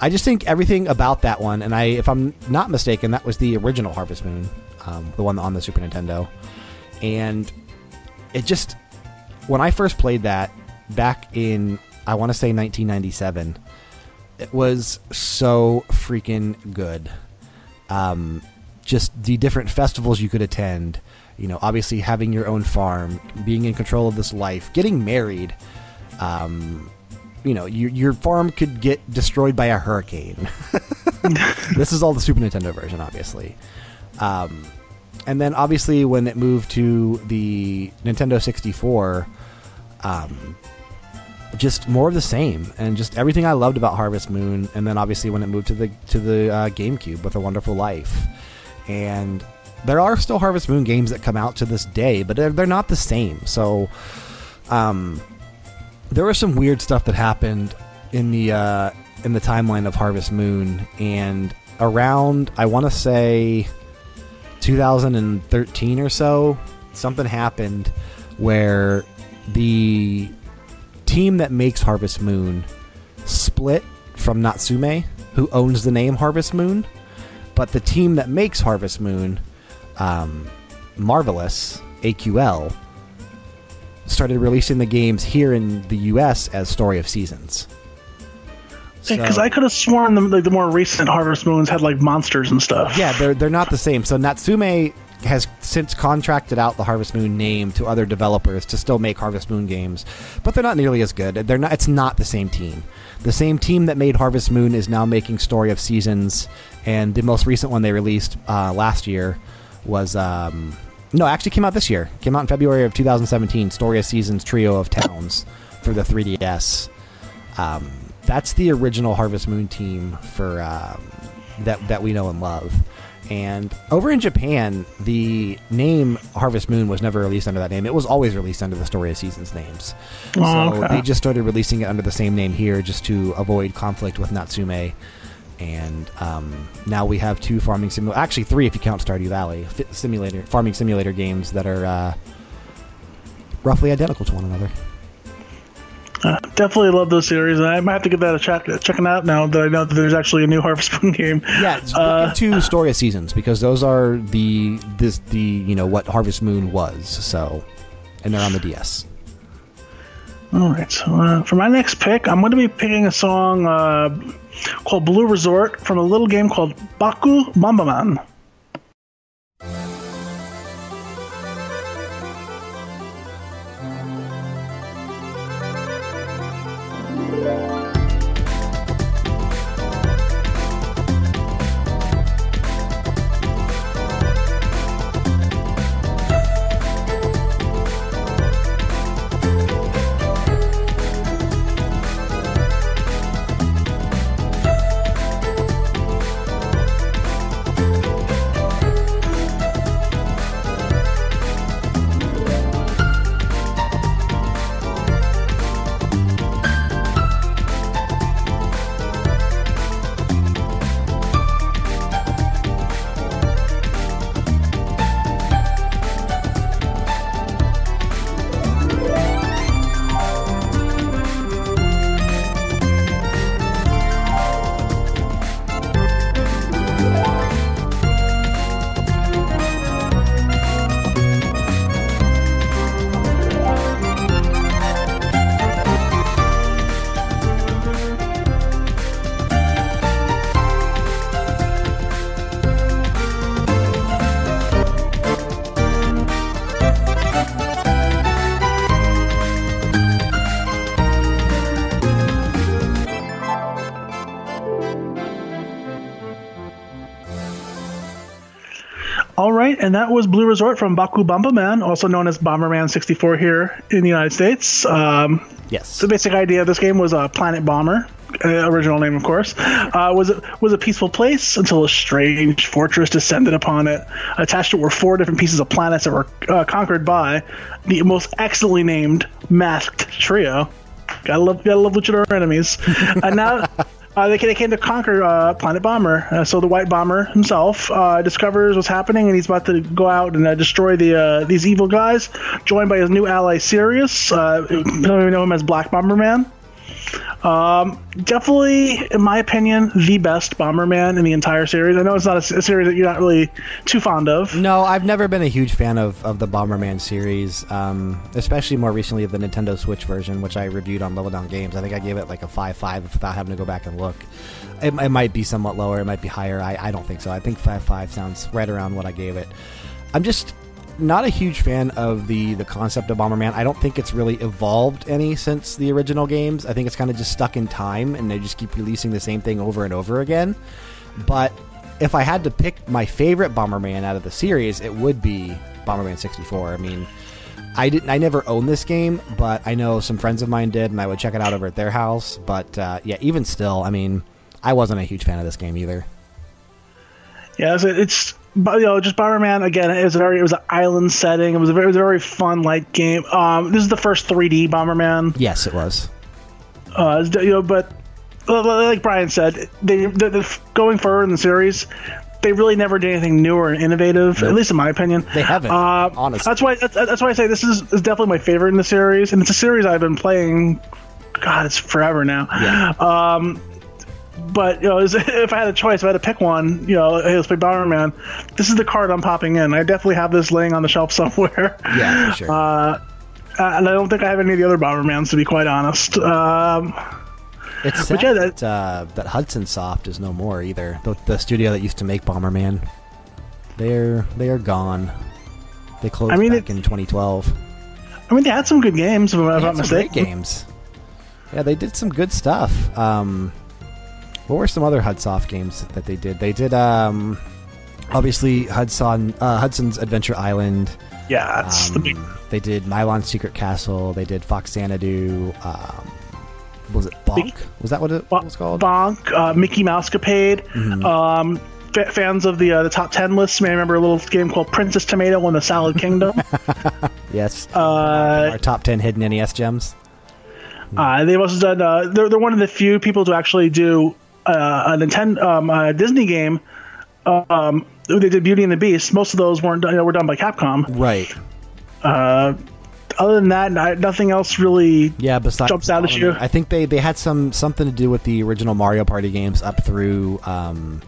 I just think everything about that one, and I, if I'm not mistaken, that was the original Harvest Moon, um, the one on the Super Nintendo, and it just when I first played that back in I want to say 1997, it was so freaking good. Um, just the different festivals you could attend, you know, obviously having your own farm, being in control of this life, getting married. Um, you know, your your farm could get destroyed by a hurricane. <laughs> this is all the Super Nintendo version, obviously. Um, and then obviously when it moved to the Nintendo 64, um, just more of the same, and just everything I loved about Harvest Moon. And then obviously when it moved to the to the uh, GameCube with A Wonderful Life, and there are still Harvest Moon games that come out to this day, but they're, they're not the same. So, um, there was some weird stuff that happened in the uh, in the timeline of Harvest Moon, and around I want to say 2013 or so, something happened where the team that makes Harvest Moon split from Natsume, who owns the name Harvest Moon, but the team that makes Harvest Moon, um, Marvelous AQL, started releasing the games here in the U.S. as Story of Seasons. Because So- I could have sworn the, like, the more recent Harvest Moons had like monsters and stuff. Yeah, they're they're not the same. So Natsume has since contracted out the Harvest Moon name to other developers to still make Harvest Moon games, but they're not nearly as good. They're not. It's not the same team. The same team that made Harvest Moon is now making Story of Seasons, and the most recent one they released uh, last year was. Um, no, actually came out this year. Came out in February of 2017. Story of Seasons Trio of Towns for the 3DS. Um, that's the original Harvest Moon team for um, that that we know and love. And over in Japan, the name Harvest Moon was never released under that name. It was always released under the Story of Seasons names. Oh, so okay. they just started releasing it under the same name here just to avoid conflict with Natsume. And um, now we have two farming simulator, actually three if you count Stardew Valley simulator farming simulator games that are uh, roughly identical to one another. Uh, definitely love those series. and I might have to give that a check, checking out now that I know that there's actually a new Harvest Moon <laughs> game. Yeah, look Uh, into Story of Seasons because those are the this the you know what Harvest Moon was. So, and they're on the DS. All right. So, uh, for my next pick, I'm going to be picking a song uh, called Blue Resort from a little game called Baku Bomberman. Right, and that was Blue Resort from Baku Bomberman, also known as Bomberman 64 here in the United States. Um, Yes. the basic idea of this game was a planet bomber, uh, original name, of course, uh, was was a peaceful place until a strange fortress descended upon it. Attached to it were four different pieces of planets that were uh, conquered by the most excellently named masked trio. Gotta love, gotta love luchador enemies. and now. <laughs> Uh, they, they came to conquer uh, Planet Bomber. Uh, so the White Bomber himself uh, discovers what's happening, and he's about to go out and uh, destroy the uh, these evil guys. Joined by his new ally Sirius. Uh, you know him as Black Bomberman. Um, definitely, in my opinion, the best Bomberman in the entire series. I know it's not a series that you're not really too fond of. No, I've never been a huge fan of, of the Bomberman series, um, especially more recently of the Nintendo Switch version, which I reviewed on Level Down Games. I think I gave it like a 5 5 without having to go back and look. It, it might be somewhat lower, it might be higher. I, I don't think so. I think 5 5 sounds right around what I gave it. I'm just not a huge fan of the, the concept of Bomberman. I don't think it's really evolved any since the original games. I think it's kind of just stuck in time, and they just keep releasing the same thing over and over again. But if I had to pick my favorite Bomberman out of the series, it would be Bomberman 64. I mean, I didn't. I never owned this game, but I know some friends of mine did, and I would check it out over at their house. But uh, yeah, even still, I mean, I wasn't a huge fan of this game either. Yeah, it's, it's but you know just Bomberman again. It was a very it was an island setting. It was a very, it was a very fun light game. Um, this is the first 3D Bomberman. Yes, it was. Uh, you know, but like Brian said, they the, the, going forward in the series, they really never did anything new or innovative. At least in my opinion, They haven't, Uh, honestly. that's why that's, that's why I say this is, is definitely my favorite in the series, and it's a series I've been playing. God, it's forever now. Yeah. Um, but you know, <laughs> if I had a choice, if I had to pick one, you know, hey, let's play Bomberman. This is the card I'm popping in. I definitely have this laying on the shelf <laughs> somewhere. Yeah, for sure. Uh, and I don't think I have any of the other Bombermans, to be quite honest. Um, it's sad yeah, that- that uh, that Hudson Soft is no more either. The, the studio that used to make Bomberman, they're they are gone. They closed I mean, back it- in 2012. I mean, they had some good games, if I'm not some great games. Yeah, they did some good stuff. Um, what were some other Hudsoft games that they did? They did um, obviously Hudson uh, Hudson's Adventure Island. Yeah, that's the big. Um, they did Milon's Secret Castle. They did Faxanadu. Um, was it Bonk? Was that what it was called? Bonk, uh, Mickey Mousecapade. Mm-hmm. Um, fa- fans of the uh, the top ten lists may remember a little game called Princess Tomato and the Salad <laughs> Kingdom. yes. uh, Our top ten hidden NES gems. uh, they've also done. Uh, they're they're one of the few people to actually do uh, a Nintendo um, a Disney game. Um, they did Beauty and the Beast. Most of those weren't done, were done by Capcom. Right. Uh, other than that, n- nothing else really. Yeah, besides Jumps out at you. I think they, they had some something to do with the original Mario Party games up through um,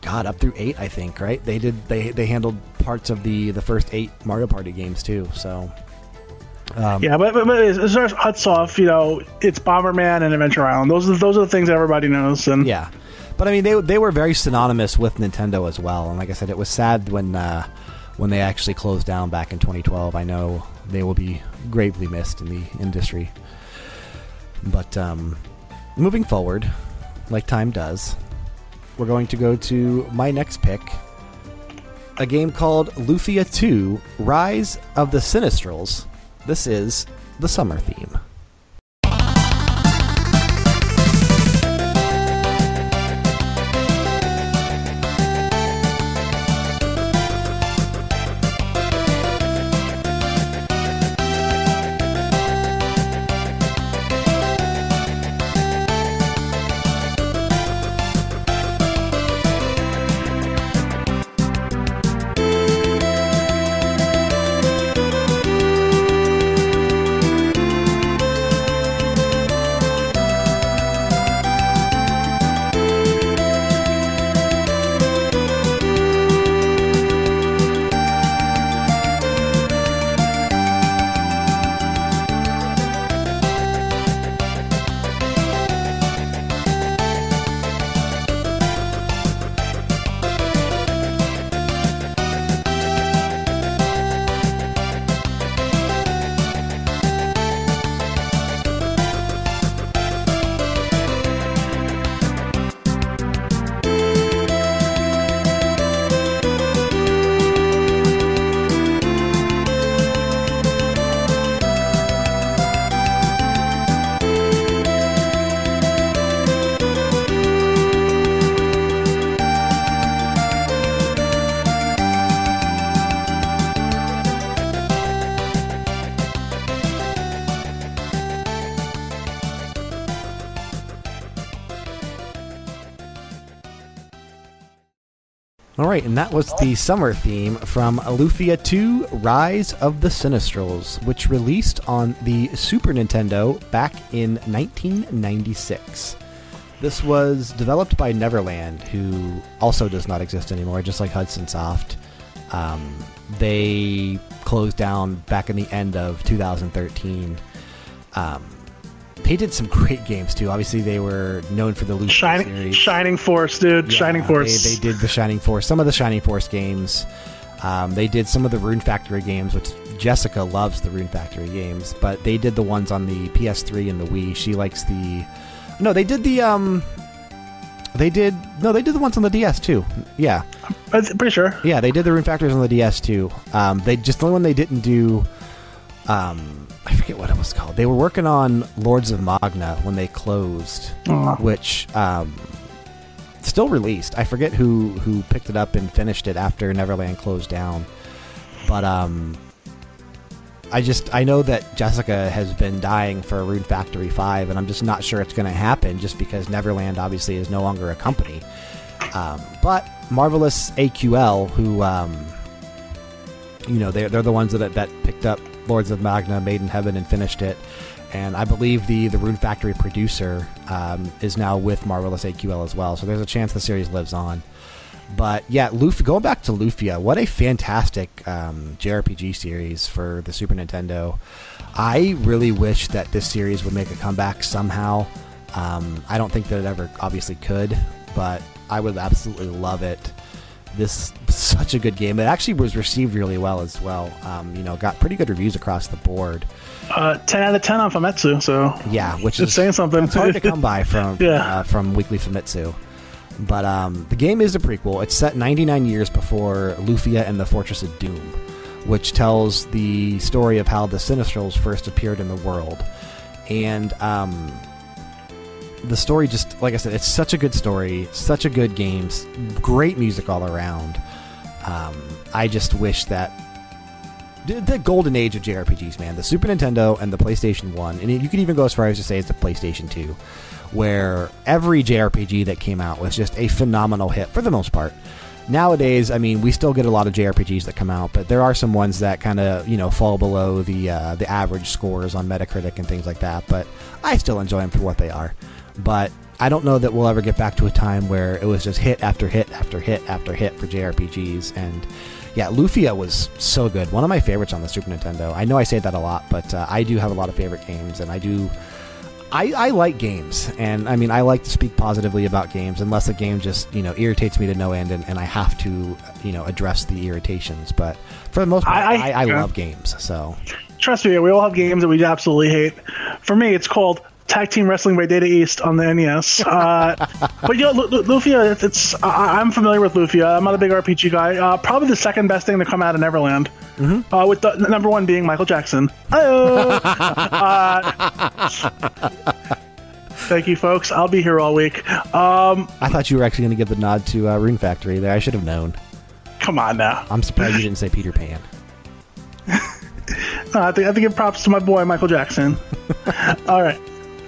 God up through eight. I think right. They did they they handled parts of the the first eight Mario Party games too. So um, Yeah, but, but, but as far as Hudsoft, you know, it's Bomberman and Adventure Island. Those are those are the things everybody knows. And yeah. But I mean, they they were very synonymous with Nintendo as well. And like I said, it was sad when uh, when they actually closed down back in 2012. I know they will be gravely missed in the industry. But um, moving forward, like time does, we're going to go to my next pick. A game called Lufia 2 Rise of the Sinistrals. This is the summer theme. Right, and that was the summer theme from Lufia 2 Rise of the Sinistrals, which released on the Super Nintendo back in 1996. This was developed by Neverland, who also does not exist anymore, just like Hudson Soft. Um, they closed down back in the end of 2013. Um, they did some great games too. Obviously, they were known for the Lufia Shining, series. Shining Force, dude. Yeah, Shining Force. They, they did the Shining Force, some of the Shining Force games. Um, they did some of the Rune Factory games, which Jessica loves the Rune Factory games, but they did the ones on the PS3 and the Wii. She likes the. No, they did the. um They did. No, they did the ones on the DS too. Yeah. I'm pretty sure. Yeah, they did the Rune Factories on the DS too. Um, they just the only one they didn't do. Um, I forget what it was called. They were working on Lords of Magna when they closed, Aw. which um, still released. I forget who who picked it up and finished it after Neverland closed down. But um, I just I know that Jessica has been dying for Rune Factory Five, and I'm just not sure it's going to happen just because Neverland obviously is no longer a company. Um, but Marvelous AQL, who um, you know they're they're the ones that that picked up Lords of Magna, Maiden Heaven, and finished it. And I believe the the Rune Factory producer um, is now with Marvelous AQL as well. So there's a chance the series lives on. But yeah, Luf- going back to Lufia, what a fantastic um, JRPG series for the Super Nintendo. I really wish that this series would make a comeback somehow. Um, I don't think that it ever obviously could, but I would absolutely love it. This such a good game. It actually was received really well as well. Um, you know, got pretty good reviews across the board. Uh, 10 out of 10 on Famitsu, so. Yeah, which is saying something. It's hard to <laughs> come by from Yeah. uh, from Weekly Famitsu. But um, the game is a prequel. It's set 99 years before Lufia and the Fortress of Doom, which tells the story of how the Sinistrals first appeared in the world. And um, the story just, like I said, it's such a good story, such a good game, great music all around. Um, I just wish that the- golden age of JRPGs, man. The Super Nintendo and the PlayStation 1, and you could even go as far as to say it's the PlayStation 2, where every JRPG that came out was just a phenomenal hit for the most part. Nowadays, I mean, we still get a lot of JRPGs that come out, but there are some ones that kind of, you know, fall below the uh, the average scores on Metacritic and things like that. But I still enjoy them for what they are. But I don't know that we'll ever get back to a time where it was just hit after hit after hit after hit for JRPGs. And yeah, Lufia was so good. One of my favorites on the Super Nintendo. I know I say that a lot, but uh, I do have a lot of favorite games, and I do. I, I like games, and I mean, I like to speak positively about games, unless a game just you know irritates me to no end, and, and I have to you know address the irritations. But for the most part, I- I, I- I, love games. So Trust me, we all have games that we absolutely hate. For me, it's called Tag Team Wrestling by Data East on the NES. Uh, <laughs> but you know, Lu- Lu- Lufia, it's, it's I, I'm familiar with Lufia. I'm not a big RPG guy. Uh, probably the second best thing to come out of Neverland. Uh, with the number one being Michael Jackson. <laughs> Uh, thank you, folks. I'll be here all week. Um, I thought you were actually going to give the nod to uh, Rune Factory there. I should have known. come on now. I'm surprised you didn't say Peter Pan. <laughs> Uh, I think I think it props to my boy Michael Jackson. All right.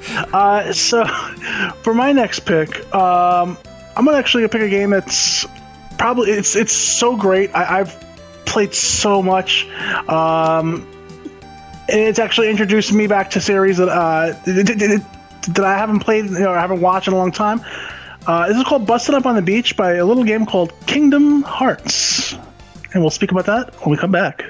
Uh, so <laughs> for my next pick, um, I'm gonna actually pick a game that's probably it's it's so great. I, I've played so much. Um, and it's actually introduced me back to series that uh, that- I haven't played, you know, I haven't watched in a long time. Uh, this is called "Busted Up on the Beach" by a little game called Kingdom Hearts, and we'll speak about that when we come back.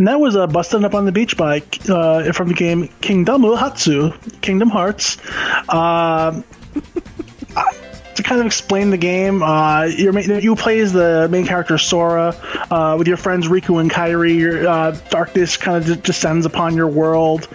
And that was uh, "Busted Up on the Beach" by uh, from the game Kingdom Hatsu, Kingdom Hearts. Uh, <laughs> to kind of explain the game, uh, you play as the main character Sora uh, with your friends Riku and Kairi. Your, uh, darkness kind of d- descends upon your world,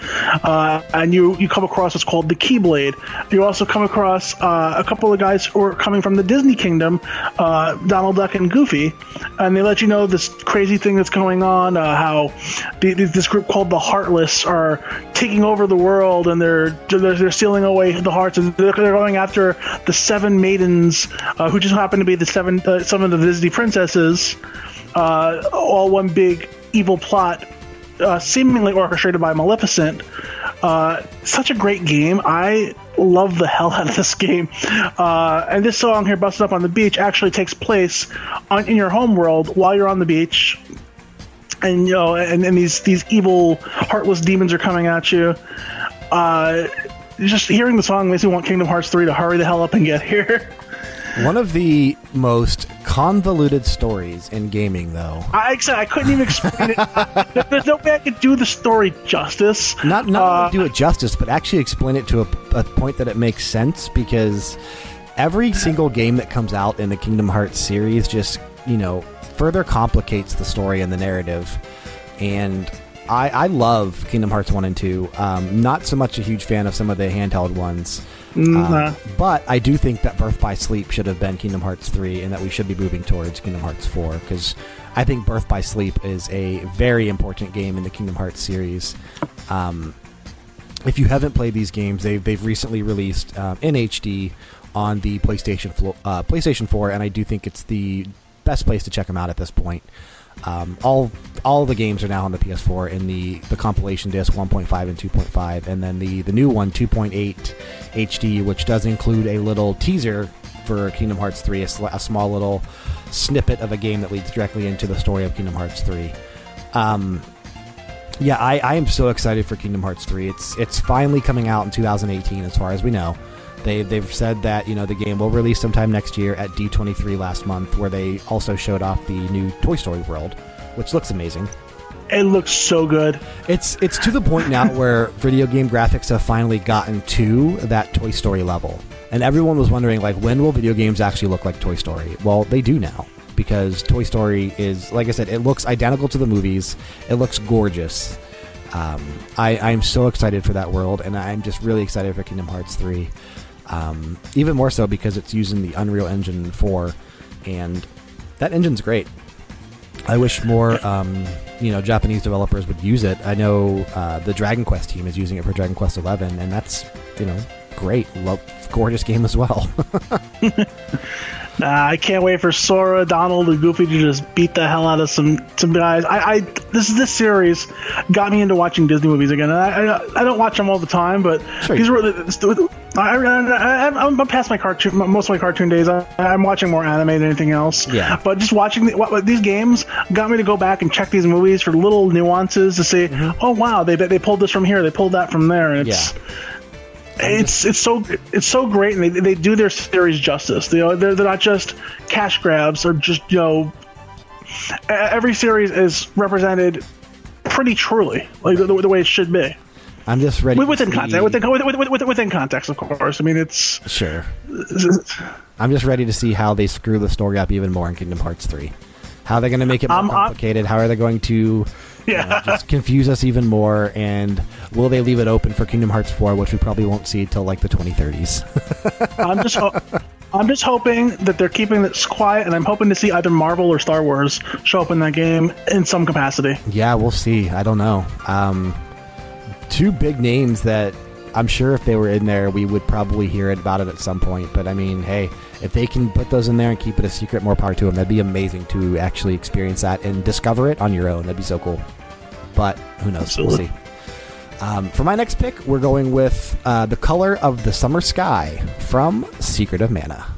uh, and you you come across what's called the Keyblade. You also come across uh, a couple of guys who are coming from the Disney Kingdom, uh, Donald Duck and Goofy, and they let you know this crazy thing that's going on. how the, this group called the Heartless are taking over the world, and they're they're, they're stealing away the hearts, and they're, they're going after the seven maidens uh, who just happen to be the seven uh, some of the Disney princesses, uh, all one big evil plot, uh, seemingly orchestrated by Maleficent. Uh, such a great game. I love the hell out of this game. Uh, and this song here, "Busted Up on the Beach," actually takes place on, in your home world while you're on the beach. And you know, and, and these these evil, heartless demons are coming at you. Uh, just hearing the song makes me want Kingdom Hearts 3 to hurry the hell up and get here. One of the most convoluted stories in gaming, though. I said I couldn't even explain it. <laughs> There's no way I could do the story justice. Not not uh, do it justice, but actually explain it to a, a point that it makes sense. Because every single game that comes out in the Kingdom Hearts series just you know further complicates the story and the narrative, and I, I love Kingdom Hearts 1 and 2. Um, not so much a huge fan of some of the handheld ones. Uh, but I do think that Birth by Sleep should have been Kingdom Hearts 3 and that we should be moving towards Kingdom Hearts 4 because I think Birth by Sleep is a very important game in the Kingdom Hearts series. Um, if you haven't played these games, they've, they've recently released um, in HD on the PlayStation, uh, PlayStation 4, and I do think it's the best place to check them out at this point. Um, all all the games are now on the PS4 in the, the compilation disc 1.5 and 2.5, and then the, the new one 2.8 HD, which does include a little teaser for Kingdom Hearts 3, a, sl- a, small little snippet of a game that leads directly into the story of Kingdom Hearts 3. Um, yeah, I, I am so excited for Kingdom Hearts 3. It's it's finally coming out in 2018, as far as we know. They they've said that you know the game will release sometime next year at D23 last month, where they also showed off the new Toy Story World, which looks amazing. It looks so good. It's it's to the point now <laughs> where video game graphics have finally gotten to that Toy Story level, and everyone was wondering like when will video games actually look like Toy Story? Well, they do now because Toy Story is like I said, it looks identical to the movies. It looks gorgeous. Um, I, I'm so excited for that world, and I'm just really excited for Kingdom Hearts 3. Um, even more so because it's using the Unreal Engine 4, and that engine's great. I wish more, um, you know, Japanese developers would use it. I know uh, the Dragon Quest team is using it for Dragon Quest 11, and that's, you know, great. Love, gorgeous game as well. <laughs> Uh, I can't wait for Sora, Donald, and Goofy to just beat the hell out of some some guys. I, I this this series got me into watching Disney movies again. I, I, I don't watch them all the time, but sure. these were I, I, am past my cartoon most of my cartoon days. I, am watching more anime than anything else. Yeah. But just watching the, what, these games got me to go back and check these movies for little nuances to see. mm-hmm. oh wow, they they pulled this from here, they pulled that from there. It's yeah it's it's so it's so great, and they, they do their series justice. You know, they're, they're not just cash grabs or just you know. Every series is represented pretty truly, like the, the way it should be. I'm just ready within context. Within, within, within context, of course. I mean, it's sure. <laughs> I'm just ready to see how they screw the story up even more in Kingdom Hearts three. How they're they going to make it more um, complicated? How are they going to yeah. just confuse us even more. And will they leave it open for Kingdom Hearts 4, which we probably won't see until like the 2030s? <laughs> I'm just. Ho- I'm just hoping that they're keeping this quiet, and I'm hoping to see either Marvel or Star Wars show up in that game in some capacity. Yeah, we'll see. I don't know. Um, two big names that I'm sure if they were in there, we would probably hear about it at some point. But I mean, hey, if they can put those in there and keep it a secret, more power to them. That'd be amazing to actually experience that and discover it on your own. That'd be so cool. But who knows? Absolutely. We'll see. Um, for my next pick, we're going with uh, The Color of the Summer Sky from Secret of Mana.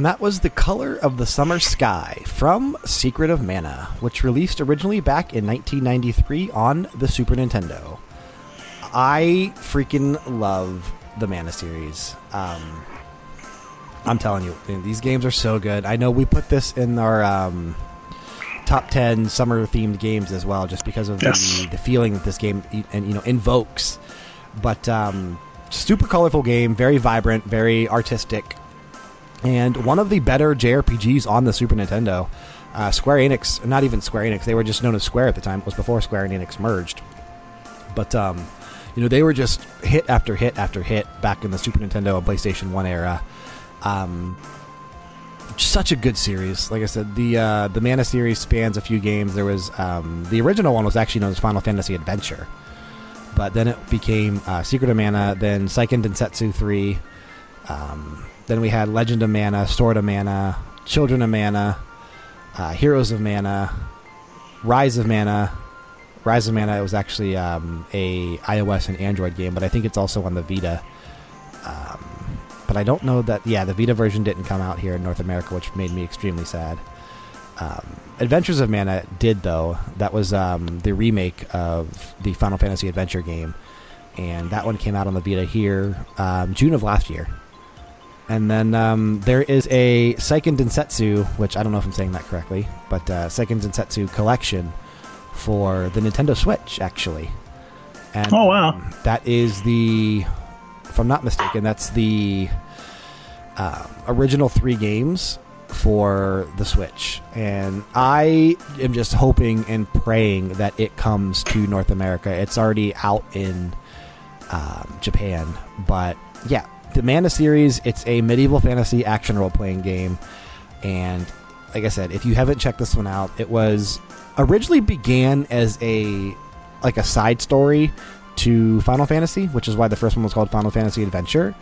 And that was The Color of the Summer Sky from Secret of Mana, which released originally back in 1993 on the Super Nintendo. I freaking love the Mana series. Um, I'm telling you, these games are so good. I know we put this in our um, top 10 summer themed games as well, just because of Yes. the, the feeling that this game and you know invokes. But um, super colorful game, very vibrant, very artistic, and one of the better JRPGs on the Super Nintendo. Uh, Square Enix, not even Square Enix, they were just known as Square at the time. It was before Square and Enix merged. But um, you know, they were just hit after hit after hit back in the Super Nintendo and PlayStation One era. Um, such a good series. Like I said, the uh, the Mana series spans a few games. There was um, the original one was actually known as Final Fantasy Adventure, but then it became uh, Secret of Mana, then Seiken Densetsu three. Um, then we had Legend of Mana, Sword of Mana, Children of Mana, uh, Heroes of Mana, Rise of Mana. Rise of Mana it was actually um, a iOS and Android game, but I think it's also on the Vita. Um, but I don't know that. Yeah, the Vita version didn't come out here in North America, which made me extremely sad. Um, Adventures of Mana did though. That was um, the remake of the Final Fantasy Adventure game, and that one came out on the Vita here um, June of last year. And then um, there is a Seiken Densetsu, which I don't know if I'm saying that correctly, but uh, Seiken Densetsu collection for the Nintendo Switch, actually. And Oh, wow. um, that is the, if I'm not mistaken, that's the uh, original three games for the Switch. And I am just hoping and praying that it comes to North America. It's already out in um, Japan, but yeah, the Mana series. It's a medieval fantasy action role playing game, and like I said, if you haven't checked this one out, it was originally began as a like a side story to Final Fantasy, which is why the first one was called Final Fantasy Adventure.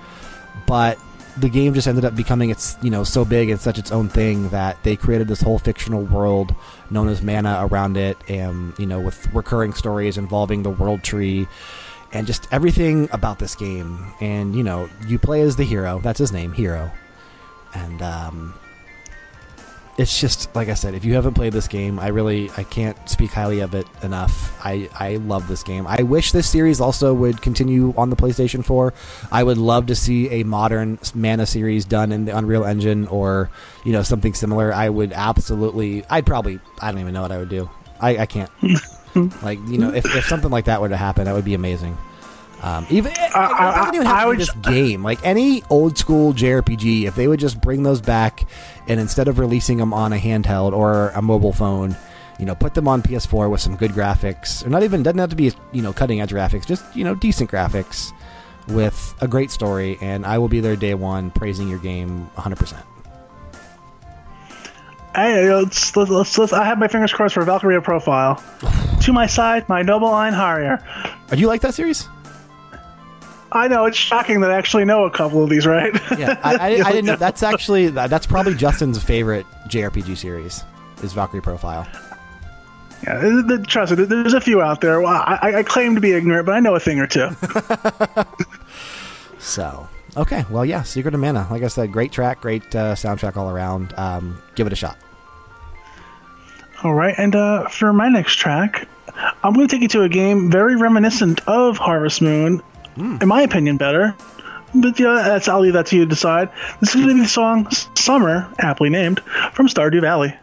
But the game just ended up becoming its you know so big and such its own thing that they created this whole fictional world known as Mana around it, and you know with recurring stories involving the World Tree and just everything about this game. And you know, you play as the hero. That's his name, Hero. And um, it's just like I said. If you haven't played this game, I really I can't speak highly of it enough. I I love this game. I wish this series also would continue on the PlayStation 4. I would love to see a modern Mana series done in the Unreal Engine or you know something similar. I would absolutely. I'd probably. I don't even know what I would do. I I can't. <laughs> like you know, if, if something like that were to happen, that would be amazing. Um, even it I- doesn't even I be would- this game. Like any old school JRPG, if they would just bring those back, and instead of releasing them on a handheld or a mobile phone, you know, put them on PS4 with some good graphics, or not even doesn't have to be you know cutting edge graphics, just you know decent graphics with a great story, and I will be there day one praising your game 100. percent Hey, let's, let's, let's, let's, I have my fingers crossed for Valkyrie Profile. <sighs> to my side, my noble Einherjar. Do you like that series? I know it's shocking that I actually know a couple of these, right? Yeah, <laughs> I, I, I didn't know. <laughs> That's actually that's probably Justin's favorite JRPG series is Valkyrie Profile. yeah, trust me, there's a few out there. Well, I, I claim to be ignorant, but I know a thing or two. <laughs> So okay, well yeah, Secret of Mana. Like I said, great track, great uh, soundtrack all around. Um, give it a shot. All right, and uh, for my next track, I'm going to take you to a game very reminiscent of Harvest Moon, in my opinion, better. But yeah, that's, I'll leave that to you to decide. This is going to be the song "Summer," aptly named, from Stardew Valley.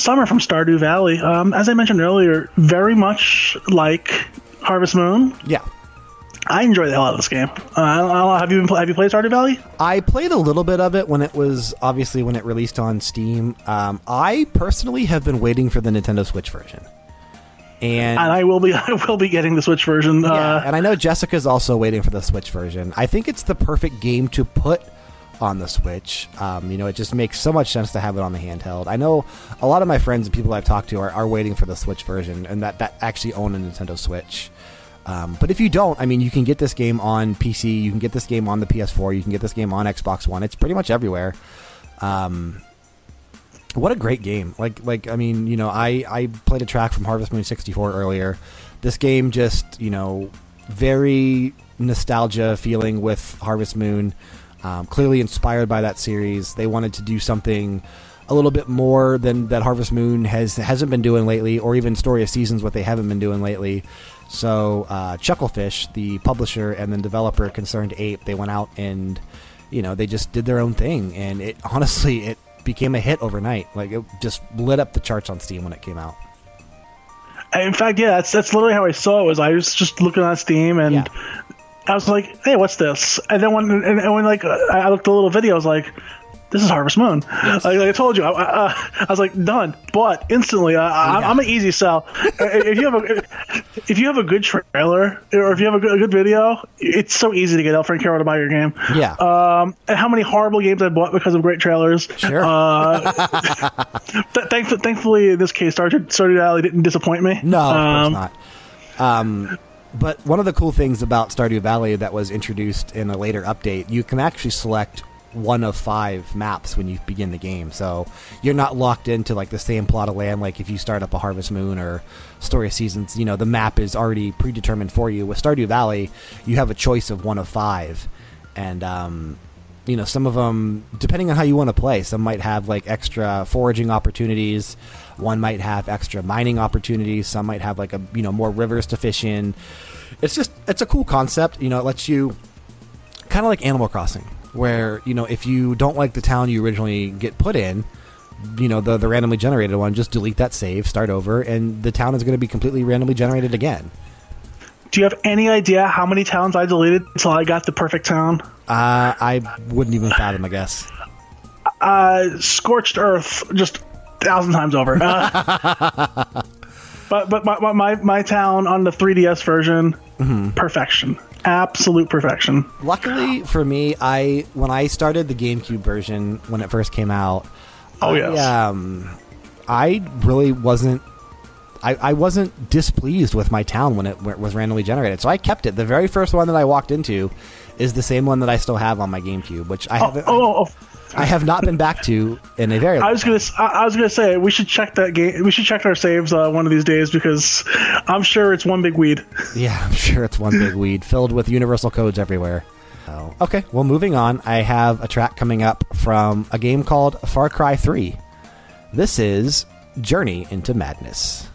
Summer from Stardew Valley. Um, as I mentioned earlier, very much like Harvest Moon. Yeah. I enjoy the hell out of this game. Uh, I don't know, have you been, have you played Stardew Valley? I played a little bit of it when it was obviously when it released on Steam. Um, I personally have been waiting for the Nintendo Switch version, and, And I will be <laughs> I will be getting the Switch version. yeah, Uh, and I know Jessica's also waiting for the Switch version. I think it's the perfect game to put on the Switch. Um, you know, it just makes so much sense to have it on the handheld. I know a lot of my friends and people I've talked to are, are waiting for the Switch version, and that that actually own a Nintendo Switch. Um, but if you don't, I mean, you can get this game on PC, you can get this game on the PS4, you can get this game on Xbox One. It's pretty much everywhere. Um, what a great game! Like, like I mean, you know, I I played a track from Harvest Moon '64 earlier. This game just, you know, very nostalgia feeling with Harvest Moon. Um, clearly inspired by that series, they wanted to do something a little bit more than that Harvest Moon has hasn't been doing lately, or even Story of Seasons, what they haven't been doing lately. So uh, Chucklefish, the publisher and then developer, ConcernedApe, they went out and you know they just did their own thing, and it <laughs> honestly it became a hit overnight. Like it just lit up the charts on Steam when it came out. in fact, yeah, that's that's literally how I saw it. Was I was just looking on Steam and Yeah. I was like, "Hey, what's this?" And then when and, and when like I looked at the little video, I was like, "This is Harvest Moon." Like, like I told you, I, I, uh, I was like, "Done." But instantly, I, Yeah. I'm an easy sell. if you have a if you have a good trailer or if you have a good, a good video, it's so easy to get El Frank Hero to buy your game. Yeah. Um, and how many horrible games I bought because of great trailers. Sure. Uh, <laughs> th- thankfully, thankfully, in this case, Stardew, Stardew Valley didn't disappoint me. No, of Um, course not. Um, but one of the cool things about Stardew Valley that was introduced in a later update, you can actually select one of five maps when you begin the game. So you're not locked into like the same plot of land like if you start up a Harvest Moon or Story of Seasons. You know, the map is already predetermined for you. With Stardew Valley, you have a choice of one of five, and um, you know some of them depending on how you want to play some might have like extra foraging opportunities. One might have extra mining opportunities. Some might have like a you know more rivers to fish in. It's just it's a cool concept. You know it lets you kind of like animal crossing where you know if you don't like the town you originally get put in you know the the randomly generated one just delete that save start over and the town is going to be completely randomly generated again Do you have any idea how many towns I deleted until I got the perfect town? uh, i wouldn't even fathom i guess Uh, scorched earth, just a thousand times over. Uh, <laughs> but but my, my- my town on the 3DS version, Mm-hmm. perfection, absolute perfection. Luckily for me, I when I started the GameCube version when it first came out, Oh, I, um, I really wasn't. I, I wasn't displeased with my town when it w- was randomly generated, so I kept it. The very first one that I walked into is the same one that I still have on my GameCube, which I Oh, haven't. oh, oh, I have not been back to in a very. <laughs> I long was gonna I I was gonna say we should check that game. We should check our saves uh, one of these days because I'm sure it's one big weed. <laughs> Yeah, I'm sure it's one big weed filled with universal codes everywhere. So, okay, well, moving on, I have a track coming up from a game called Far Cry 3. This is Journey into Madness.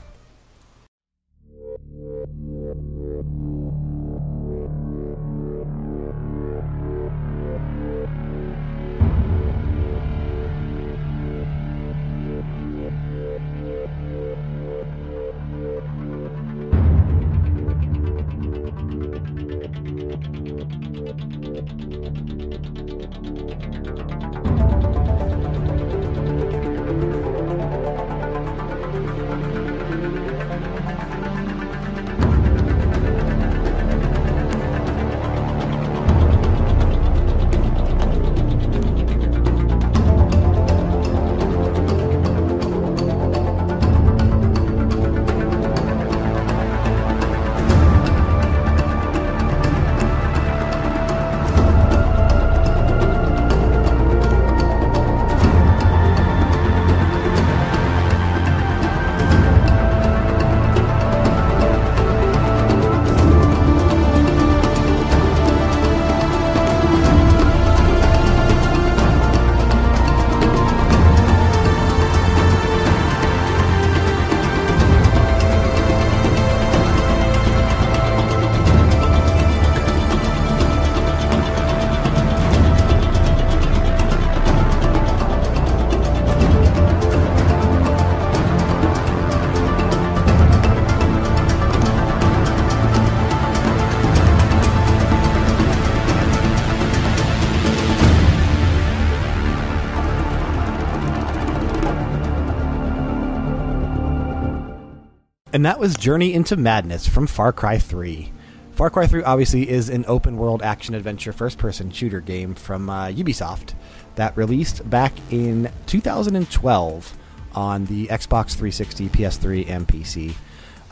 And that was Journey into Madness from Far Cry 3. Far Cry 3 obviously is an open world action adventure first person shooter game from uh, Ubisoft that released back in 2012 on the Xbox 360, PS3, and PC.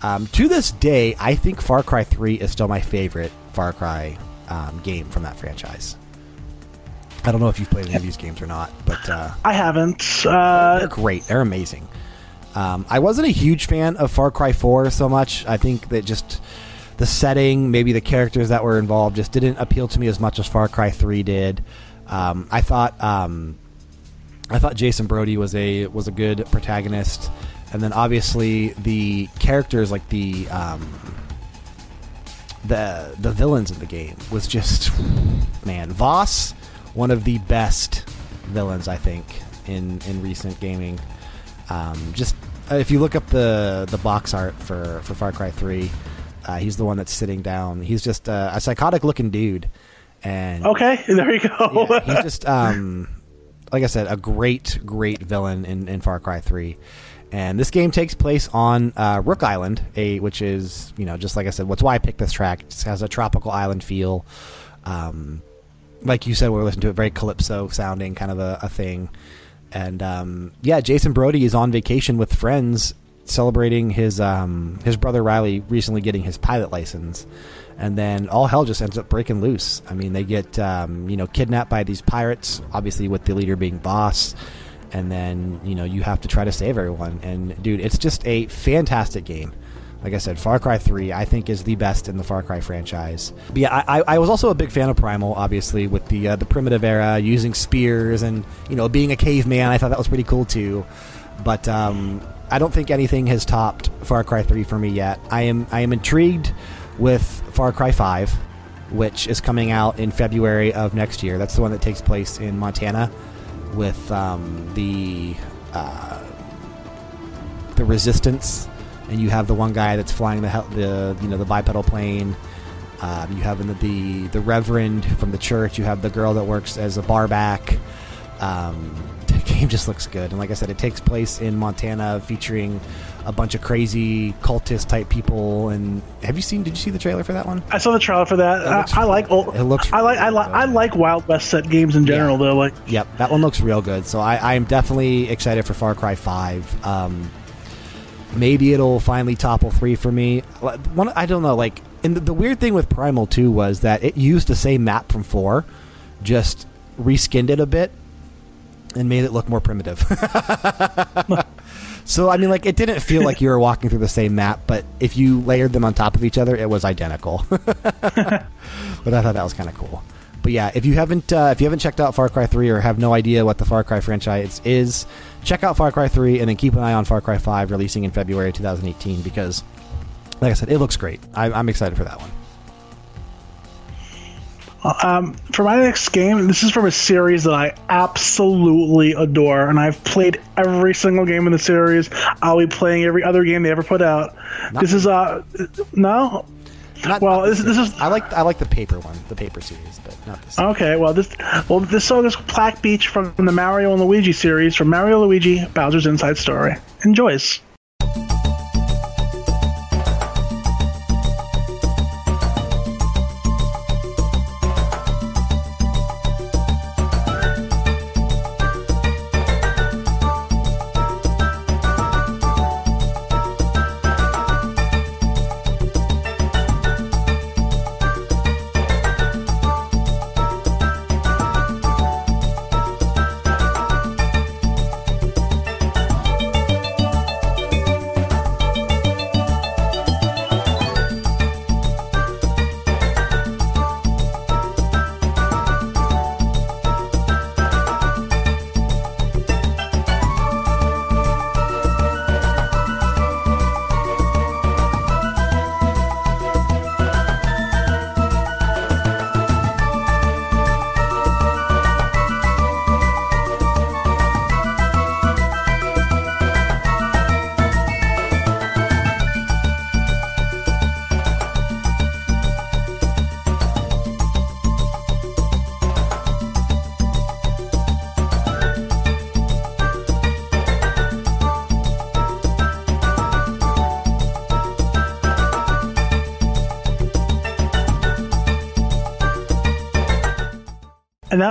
Um, to this day, I think Far Cry 3 is still my favorite Far Cry um, game from that franchise. I don't know if you've played any of these games or not, but uh, I haven't. Uh, they're great. They're amazing. Um, I wasn't a huge fan of Far Cry 4 so much. I think that just the setting, maybe the characters that were involved, just didn't appeal to me as much as Far Cry 3 did. Um, I thought um, I thought Jason Brody was a was a good protagonist, and then obviously the characters like the um, the the villains in the game was just man Vaas, one of the best villains I think in in recent gaming. Um, just uh, if you look up the the box art for for Far Cry Three, uh, he's the one that's sitting down. He's just uh, a psychotic looking dude. And okay, <laughs> there you go. yeah, he's just um, like I said, a great great villain in, in Far Cry Three. And this game takes place on uh, Rook Island, a which is you know just like I said, what's why I picked this track. It has a tropical island feel. Um, like you said, we are listening to it very calypso sounding kind of a, a thing. And um, yeah, Jason Brody is on vacation with friends celebrating his um, his brother Riley recently getting his pilot license, and then all hell just ends up breaking loose. I mean, they get um, you know kidnapped by these pirates, obviously with the leader being Vaas. and then you know you have to try to save everyone. And dude, it's just a fantastic game. Like I said, Far Cry 3, I think, is the best in the Far Cry franchise. But yeah, I, I was also a big fan of Primal, obviously, with the uh, the primitive era, using spears and you know being a caveman. I thought that was pretty cool too. But um, I don't think anything has topped Far Cry 3 for me yet. I am I am intrigued with Far Cry 5, which is coming out in February of next year. That's the one that takes place in Montana with um, the uh, the Resistance and you have the one guy that's flying the the you know the bipedal plane. Um, you have the, the, the reverend from the church. You have the girl that works as a barback. Um, <laughs> the game just looks good, and like I said, it takes place in Montana, featuring a bunch of crazy cultist type people. And have you seen? Did you see the trailer for that one? I saw the trailer for that. I, I, like. Old, it looks. I like. I like. I like Wild West set games in general, yeah. though. Like. Yep, that one looks real good. So I, I am definitely excited for Far Cry Five. Um, maybe it'll finally topple three for me. One, I don't know. Like, and the, the, weird thing with Primal Two was that it used the same map from four, just reskinned it a bit and made it look more primitive. <laughs> so I mean, like, it didn't feel like you were walking through the same map, but if you layered them on top of each other, it was identical. <laughs> but I thought that was kind of cool but yeah, if you haven't uh, if you haven't checked out Far Cry 3 or have no idea what the Far Cry franchise is, check out Far Cry 3 and then keep an eye on Far Cry 5 releasing in February 2018 because, like I said, it looks great. I, am excited for that one. Um, for my next game, this is from a series that I absolutely adore, and I've played every single game in the series. I'll be playing every other game they ever put out. Not this is uh no, not, well, not this, this, is I like I like the paper one, the paper series, but not this. Okay, well this well this song is Black Beach from the Mario and Luigi series from Mario Luigi Bowser's Inside Story. Enjoys.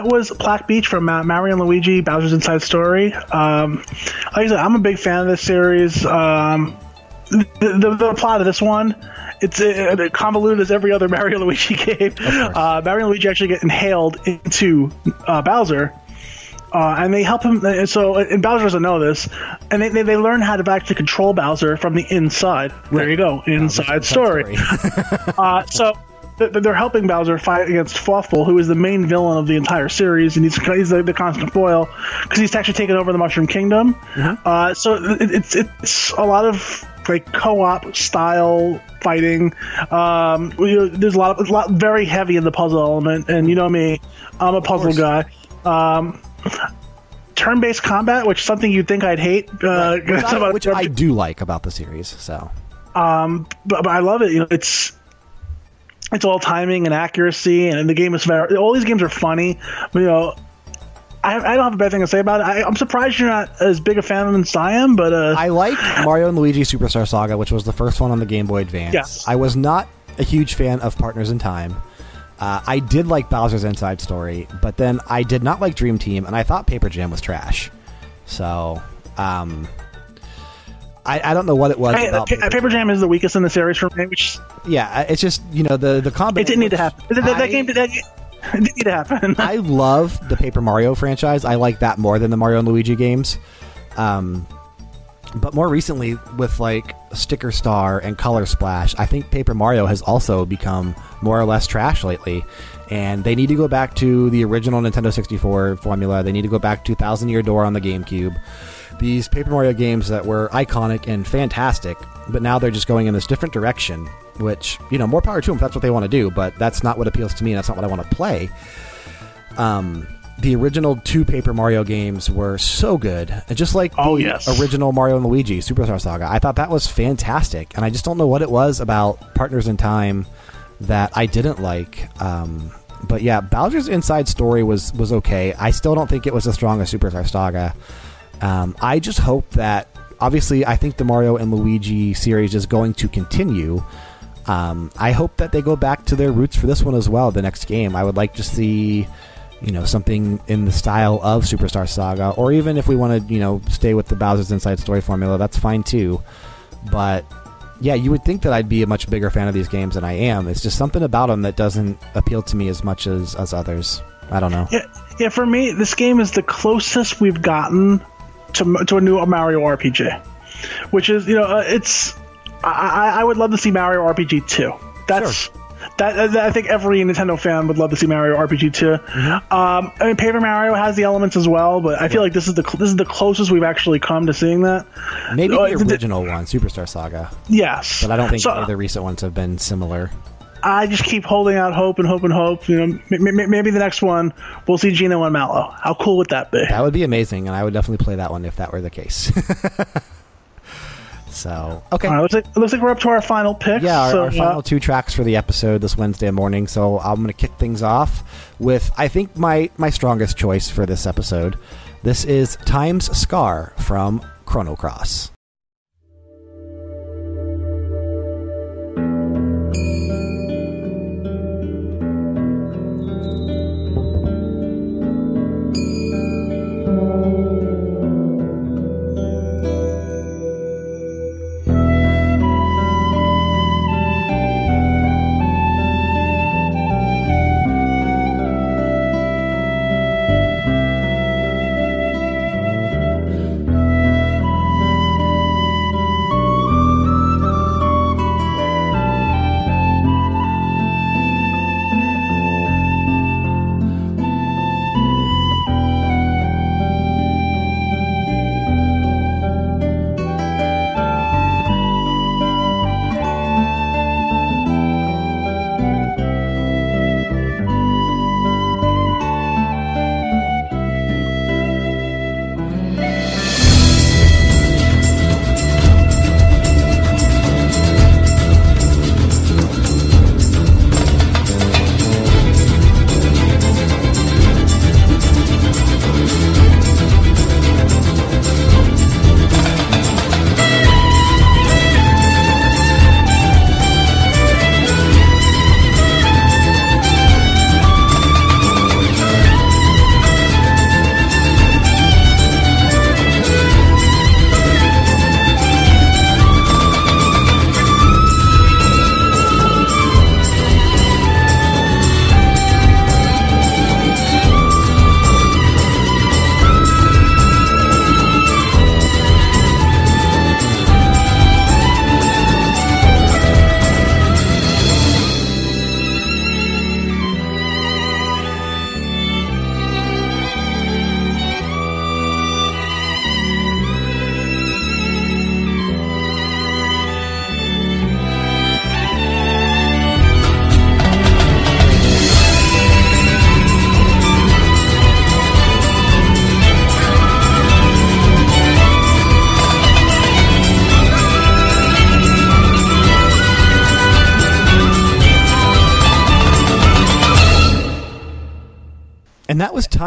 That was Black Beach from uh, Mario and Luigi Bowser's Inside Story. Um, like I said, I'm a big fan of this series. Um, the, the, the plot of this one it's uh, convoluted as every other <laughs> Mario Luigi game. Uh, Mario and Luigi actually get inhaled into uh, Bowser. Uh, and they help him. So, and Bowser doesn't know this, and they, they, they learn how to actually control Bowser from the inside. There you go, inside story. <laughs> uh, so they're helping Bowser fight against Fawful, who is the main villain of the entire series, and he's, he's the, the constant foil because he's actually taken over the Mushroom Kingdom. Uh, so it, it's it's a lot of like co-op style fighting. Um, there's a lot of a lot very heavy in the puzzle element, and you know me, I'm a puzzle guy. Um, turn-based combat, which is something you'd think I'd hate, uh, <laughs> which, I, which I do like about the series. So um, but, but I love it. You know, it's it's all timing and accuracy, and the game is very. All these games are funny. But, you know, I, I don't have a bad thing to say about it. I, I'm surprised you're not as big a fan of them as I am, but uh, I like Mario and Luigi Superstar Saga, which was the first one on the Game Boy Advance. Yes. I was not a huge fan of Partners in Time. Uh, I did like Bowser's Inside Story, but then I did not like Dream Team, and I thought Paper Jam was trash. So, um, I, I don't know what it was I, about. Pa- Paper Jam is the weakest in the series for me, which yeah, it's just you know the the combat. it didn't need to happen. That, that I- game that, it <laughs> didn't need to happen. <laughs> I love the Paper Mario franchise. I like that more than the Mario and Luigi games. Um, but more recently, with like Sticker Star and Color Splash, I think Paper Mario has also become more or less trash lately. And they need to go back to the original Nintendo 64 formula. They need to go back to Thousand Year Door on the GameCube. These Paper Mario games that were iconic and fantastic, but now they're just going in this different direction, which, you know, more power to them if that's what they want to do, but that's not what appeals to me and that's not what I want to play um, the original two Paper Mario games were so good, just like Oh, the yes. original Mario and Luigi Superstar Saga. I thought that was fantastic, and I just don't know what it was about Partners in Time that I didn't like. Um, but yeah, Bowser's Inside Story was was okay. I still don't think it was as strong as Superstar Saga. Um, I just hope that obviously I think the Mario and Luigi series is going to continue. Um, I hope that they go back to their roots for this one as well. The next game, I would like to see, you know, something in the style of Superstar Saga, or even if we want to, you know, stay with the Bowser's Inside Story formula, that's fine too. But yeah, you would think that I'd be a much bigger fan of these games than I am. It's just something about them that doesn't appeal to me as much as as others. I don't know. Yeah, yeah. For me, this game is the closest we've gotten to to a new Mario RPG, which is you know uh, it's. I, I would love to see Mario RPG two. That's. That, that- I think every Nintendo fan would love to see Mario RPG 2. Mm-hmm. Um, I mean, Paper Mario has the elements as well, but I feel like this is the cl- this is the closest we've actually come to seeing that. Maybe Uh, the th- original one, Superstar Saga, Yes, but I don't think So, any of the recent ones have been similar. I just keep holding out hope and hope and hope. You know, maybe the next one we'll see Geno and Mallow. How cool would that be? That would be amazing, and I would definitely play that one if that were the case. <laughs> so, okay. Right, looks like, it looks like we're up to our final pick. Yeah, our, so, our uh, final two tracks for the episode this Wednesday morning. So I'm going to kick things off with I think my my strongest choice for this episode. This is Time's Scar from Chrono Cross.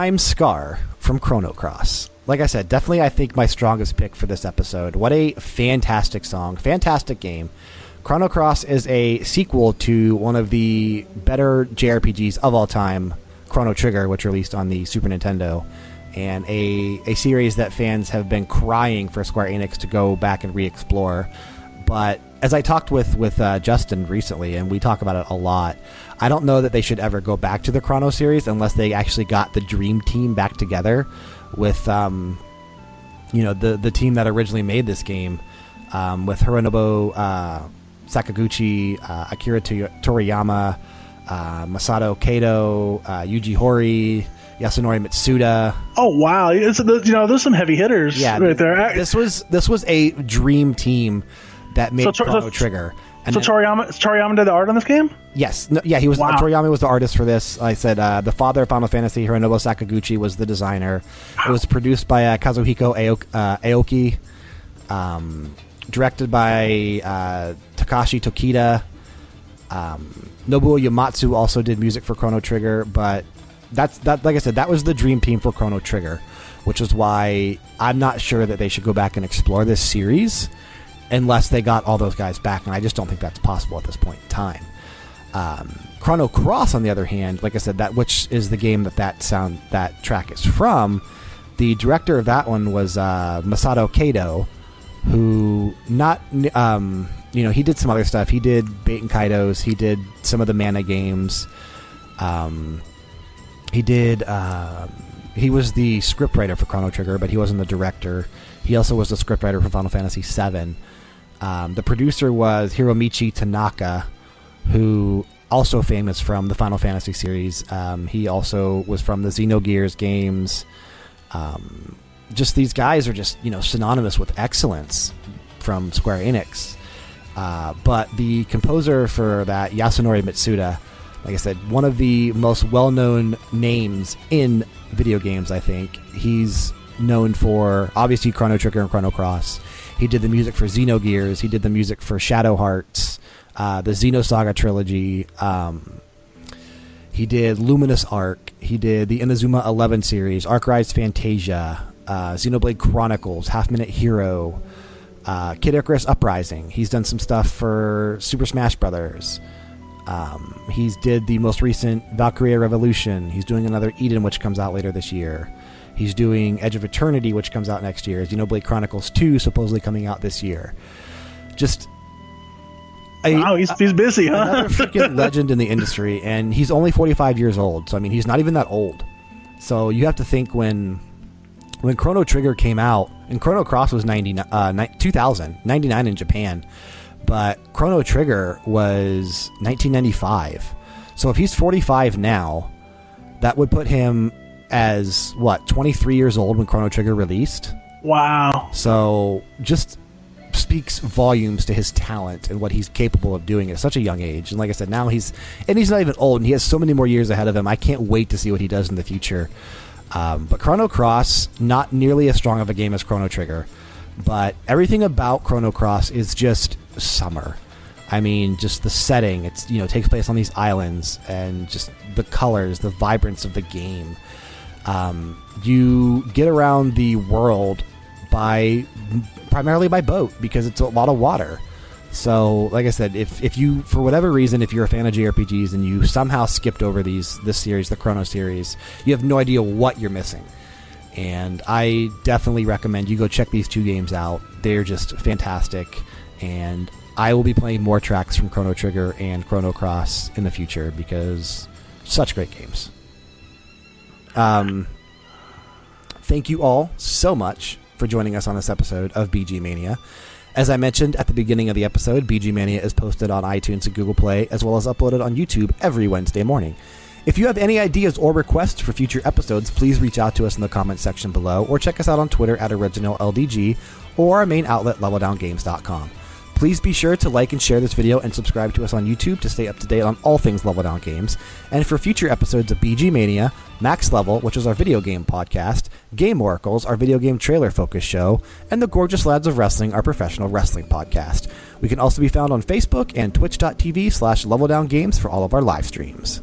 Time Scar from Chrono Cross. Like I said, definitely I think my strongest pick for this episode. What a fantastic song, fantastic game. Chrono Cross is a sequel to one of the better JRPGs of all time, Chrono Trigger, which released on the Super Nintendo, and a, a series that fans have been crying for Square Enix to go back and re explore. But as I talked with with uh, Justin recently, and we talk about it a lot, I don't know that they should ever go back to the Chrono series unless they actually got the Dream Team back together with, um, you know, the the team that originally made this game, um, with Hironobu uh, Sakaguchi, uh, Akira Toriyama, uh, Masato Kato, uh, Yuji Horii. Yasunori Mitsuda. Oh wow! It's, you know, there's some heavy hitters yeah, right there. This was this was a dream team that made so, Chrono so, Trigger. And so Toriyama, Toriyama did the art on this game. Yes, no, yeah, he was. Wow. Uh, Toriyama was the artist for this. I said uh, the father of Final Fantasy, Hironobu Sakaguchi, was the designer. It was produced by uh, Kazuhiko Aoki, uh, um, directed by uh, Takashi Tokita. Um, Nobuo Uematsu also did music for Chrono Trigger, but that's that. Like I said, that was the dream team for Chrono Trigger, which is why I'm not sure that they should go back and explore this series unless they got all those guys back, and I just don't think that's possible at this point in time. Um, Chrono Cross, on the other hand, like I said, that which is the game that that sound that track is from. The director of that one was uh, Masato Kato, who not um, you know he did some other stuff. He did Baten Kaitos. He did some of the Mana games. Um, he did. Uh, he was the scriptwriter for Chrono Trigger, but he wasn't the director. He also was the scriptwriter for Final Fantasy VII. Um, the producer was Hiromichi Tanaka, who also famous from the Final Fantasy series. Um, he also was from the Xenogears games. Um, just these guys are just you know synonymous with excellence from Square Enix. Uh, but the composer for that, Yasunori Mitsuda, like I said, one of the most well-known names in video games. I think he's known for obviously Chrono Trigger and Chrono Cross. He did the music for Xenogears. He did the music for Shadow Hearts, uh, the Xenosaga trilogy. Um, he did Luminous Arc. He did the Inazuma 11 series, Arc Rise Fantasia, uh, Xenoblade Chronicles, Half Minute Hero, uh, Kid Icarus Uprising. He's done some stuff for Super Smash Brothers. Um, he's did the most recent Valkyria Revolution. He's doing another Eden, which comes out later this year. He's doing Edge of Eternity, which comes out next year. Xenoblade Chronicles 2, supposedly coming out this year. Just. A, wow, he's, he's busy, huh? Another <laughs> freaking legend in the industry, and he's only 45 years old. So, I mean, he's not even that old. So, you have to think when when Chrono Trigger came out, and Chrono Cross was 90, uh, 2000, 99 in Japan, but Chrono Trigger was 1995. So, if he's 45 now, that would put him as what 23 years old when Chrono Trigger released. Wow. So just speaks volumes to his talent and what he's capable of doing at such a young age. And like I said, now he's and he's not even old, and he has so many more years ahead of him. I can't wait to see what he does in the future. Um, but Chrono Cross, not nearly as strong of a game as Chrono Trigger, but everything about Chrono Cross is just summer. I mean, just the setting. It's you know takes place on these islands, and just the colors, the vibrance of the game. Um, you get around the world by primarily by boat because it's a lot of water. So, like I said, if, if you for whatever reason, if you're a fan of JRPGs and you somehow skipped over these this series, the Chrono series, you have no idea what you're missing. And I definitely recommend you go check these two games out. They're just fantastic, and I will be playing more tracks from Chrono Trigger and Chrono Cross in the future because such great games. Um, thank you all so much for joining us on this episode of VG Mania. As I mentioned at the beginning of the episode, VG Mania is posted on iTunes and Google Play, as well as uploaded on YouTube every Wednesday morning. If you have any ideas or requests for future episodes, please reach out to us in the comments section below, or check us out on Twitter at OriginalLDG, or our main outlet, LevelDownGames.com. Please be sure to like and share this video and subscribe to us on YouTube to stay up to date on all things Level Down Games. And for future episodes of VG Mania, Max Level, which is our video game podcast, Game Oracles, our video game trailer focused show, and The Gorgeous Lads of Wrestling, our professional wrestling podcast. We can also be found on Facebook and twitch.tv slash Level Down Games for all of our live streams.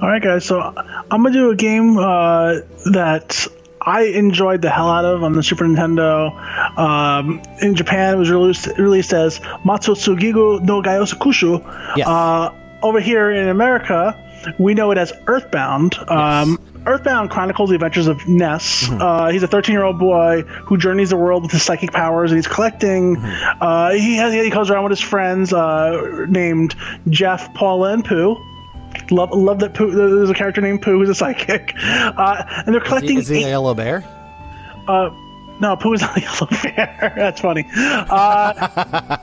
All right, guys. So I'm gonna do a game uh, that I enjoyed the hell out of on the Super Nintendo. Um, in Japan, it was released released as Matsutsugigu no Gayosakushu. Yes. Uh, over here in America, we know it as Earthbound. Um, Earthbound chronicles the adventures of Ness. Uh, he's a 13 year old boy who journeys the world with his psychic powers, and he's collecting. Uh, he has he goes around with his friends uh, named Jeff, Paula, and Pooh. Love, love that Pooh. There's a character named Pooh who's a psychic, uh, and they're Is he, collecting. is he a yellow bear? uh, no, Pooh is not a yellow bear. That's funny. Uh,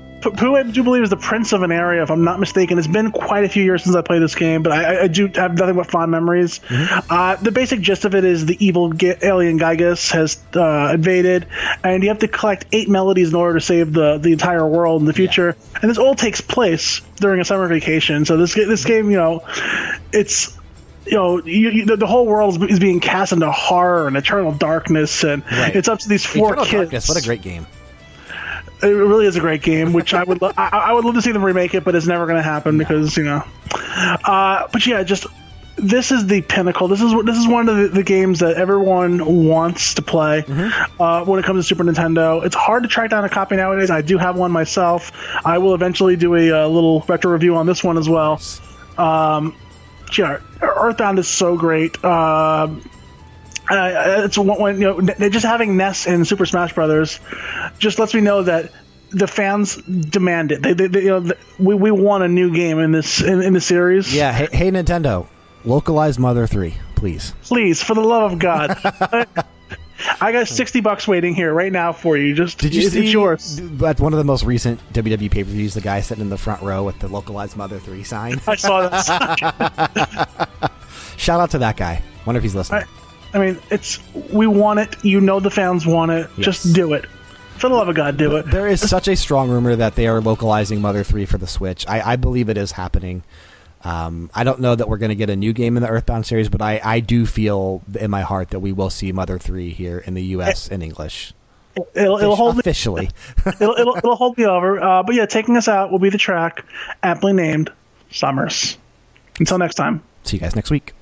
<laughs> Pooh, I do believe, is the prince of an area, if I'm not mistaken. It's been quite a few years since I played this game, but I, I- do have nothing but fond memories. Uh, the basic gist of it is the evil Ge- alien Giygas has uh, invaded, and you have to collect eight melodies in order to save the, the entire world in the future. And this all takes place during a summer vacation. So this this game, you know, it's you know, you, you, the, the whole world is, is being cast into horror and eternal darkness, and Right. it's up to these four Eternal kids. Darkness, what a great game. It really is a great game, which I would lo- I, I would love to see them remake it, but it's never going to happen because you know. Uh, but yeah, just this is the pinnacle. This is this is one of the, the games that everyone wants to play uh, when it comes to Super Nintendo. It's hard to track down a copy nowadays. I do have one myself. I will eventually do a, uh little retro review on this one as well. Um, yeah, Earthbound is so great. Um, uh, it's one, when, you know just having Ness in Super Smash Brothers just lets me know that the fans demand it. They, they, they you know, we, we want a new game in this in, in the series. Yeah, hey, hey Nintendo, localize Mother 3, please. please, for the love of God. <laughs> I got hmm. sixty bucks waiting here right now for you. Just Did you it's, see it's yours. at one of the most recent WWE pay per views? The guy sitting in the front row with the localized Mother Three sign. <laughs> I saw this. <laughs> Shout out to that guy. Wonder if he's listening. I mean, it's we want it. You know the fans want it. Yes. Just do it. For the love of God, do it. There is such a strong rumor that they are localizing Mother Three for the Switch. I, I believe it is happening. Um, I don't know that we're going to get a new game in the Earthbound series, but I, I do feel in my heart that we will see Mother Three here in the U.S. in English It'll, it'll hold me. officially. <laughs> It'll, it'll, it'll hold me over. Uh, but yeah, taking us out will be the track aptly named Summers. Until next time. see you guys next week.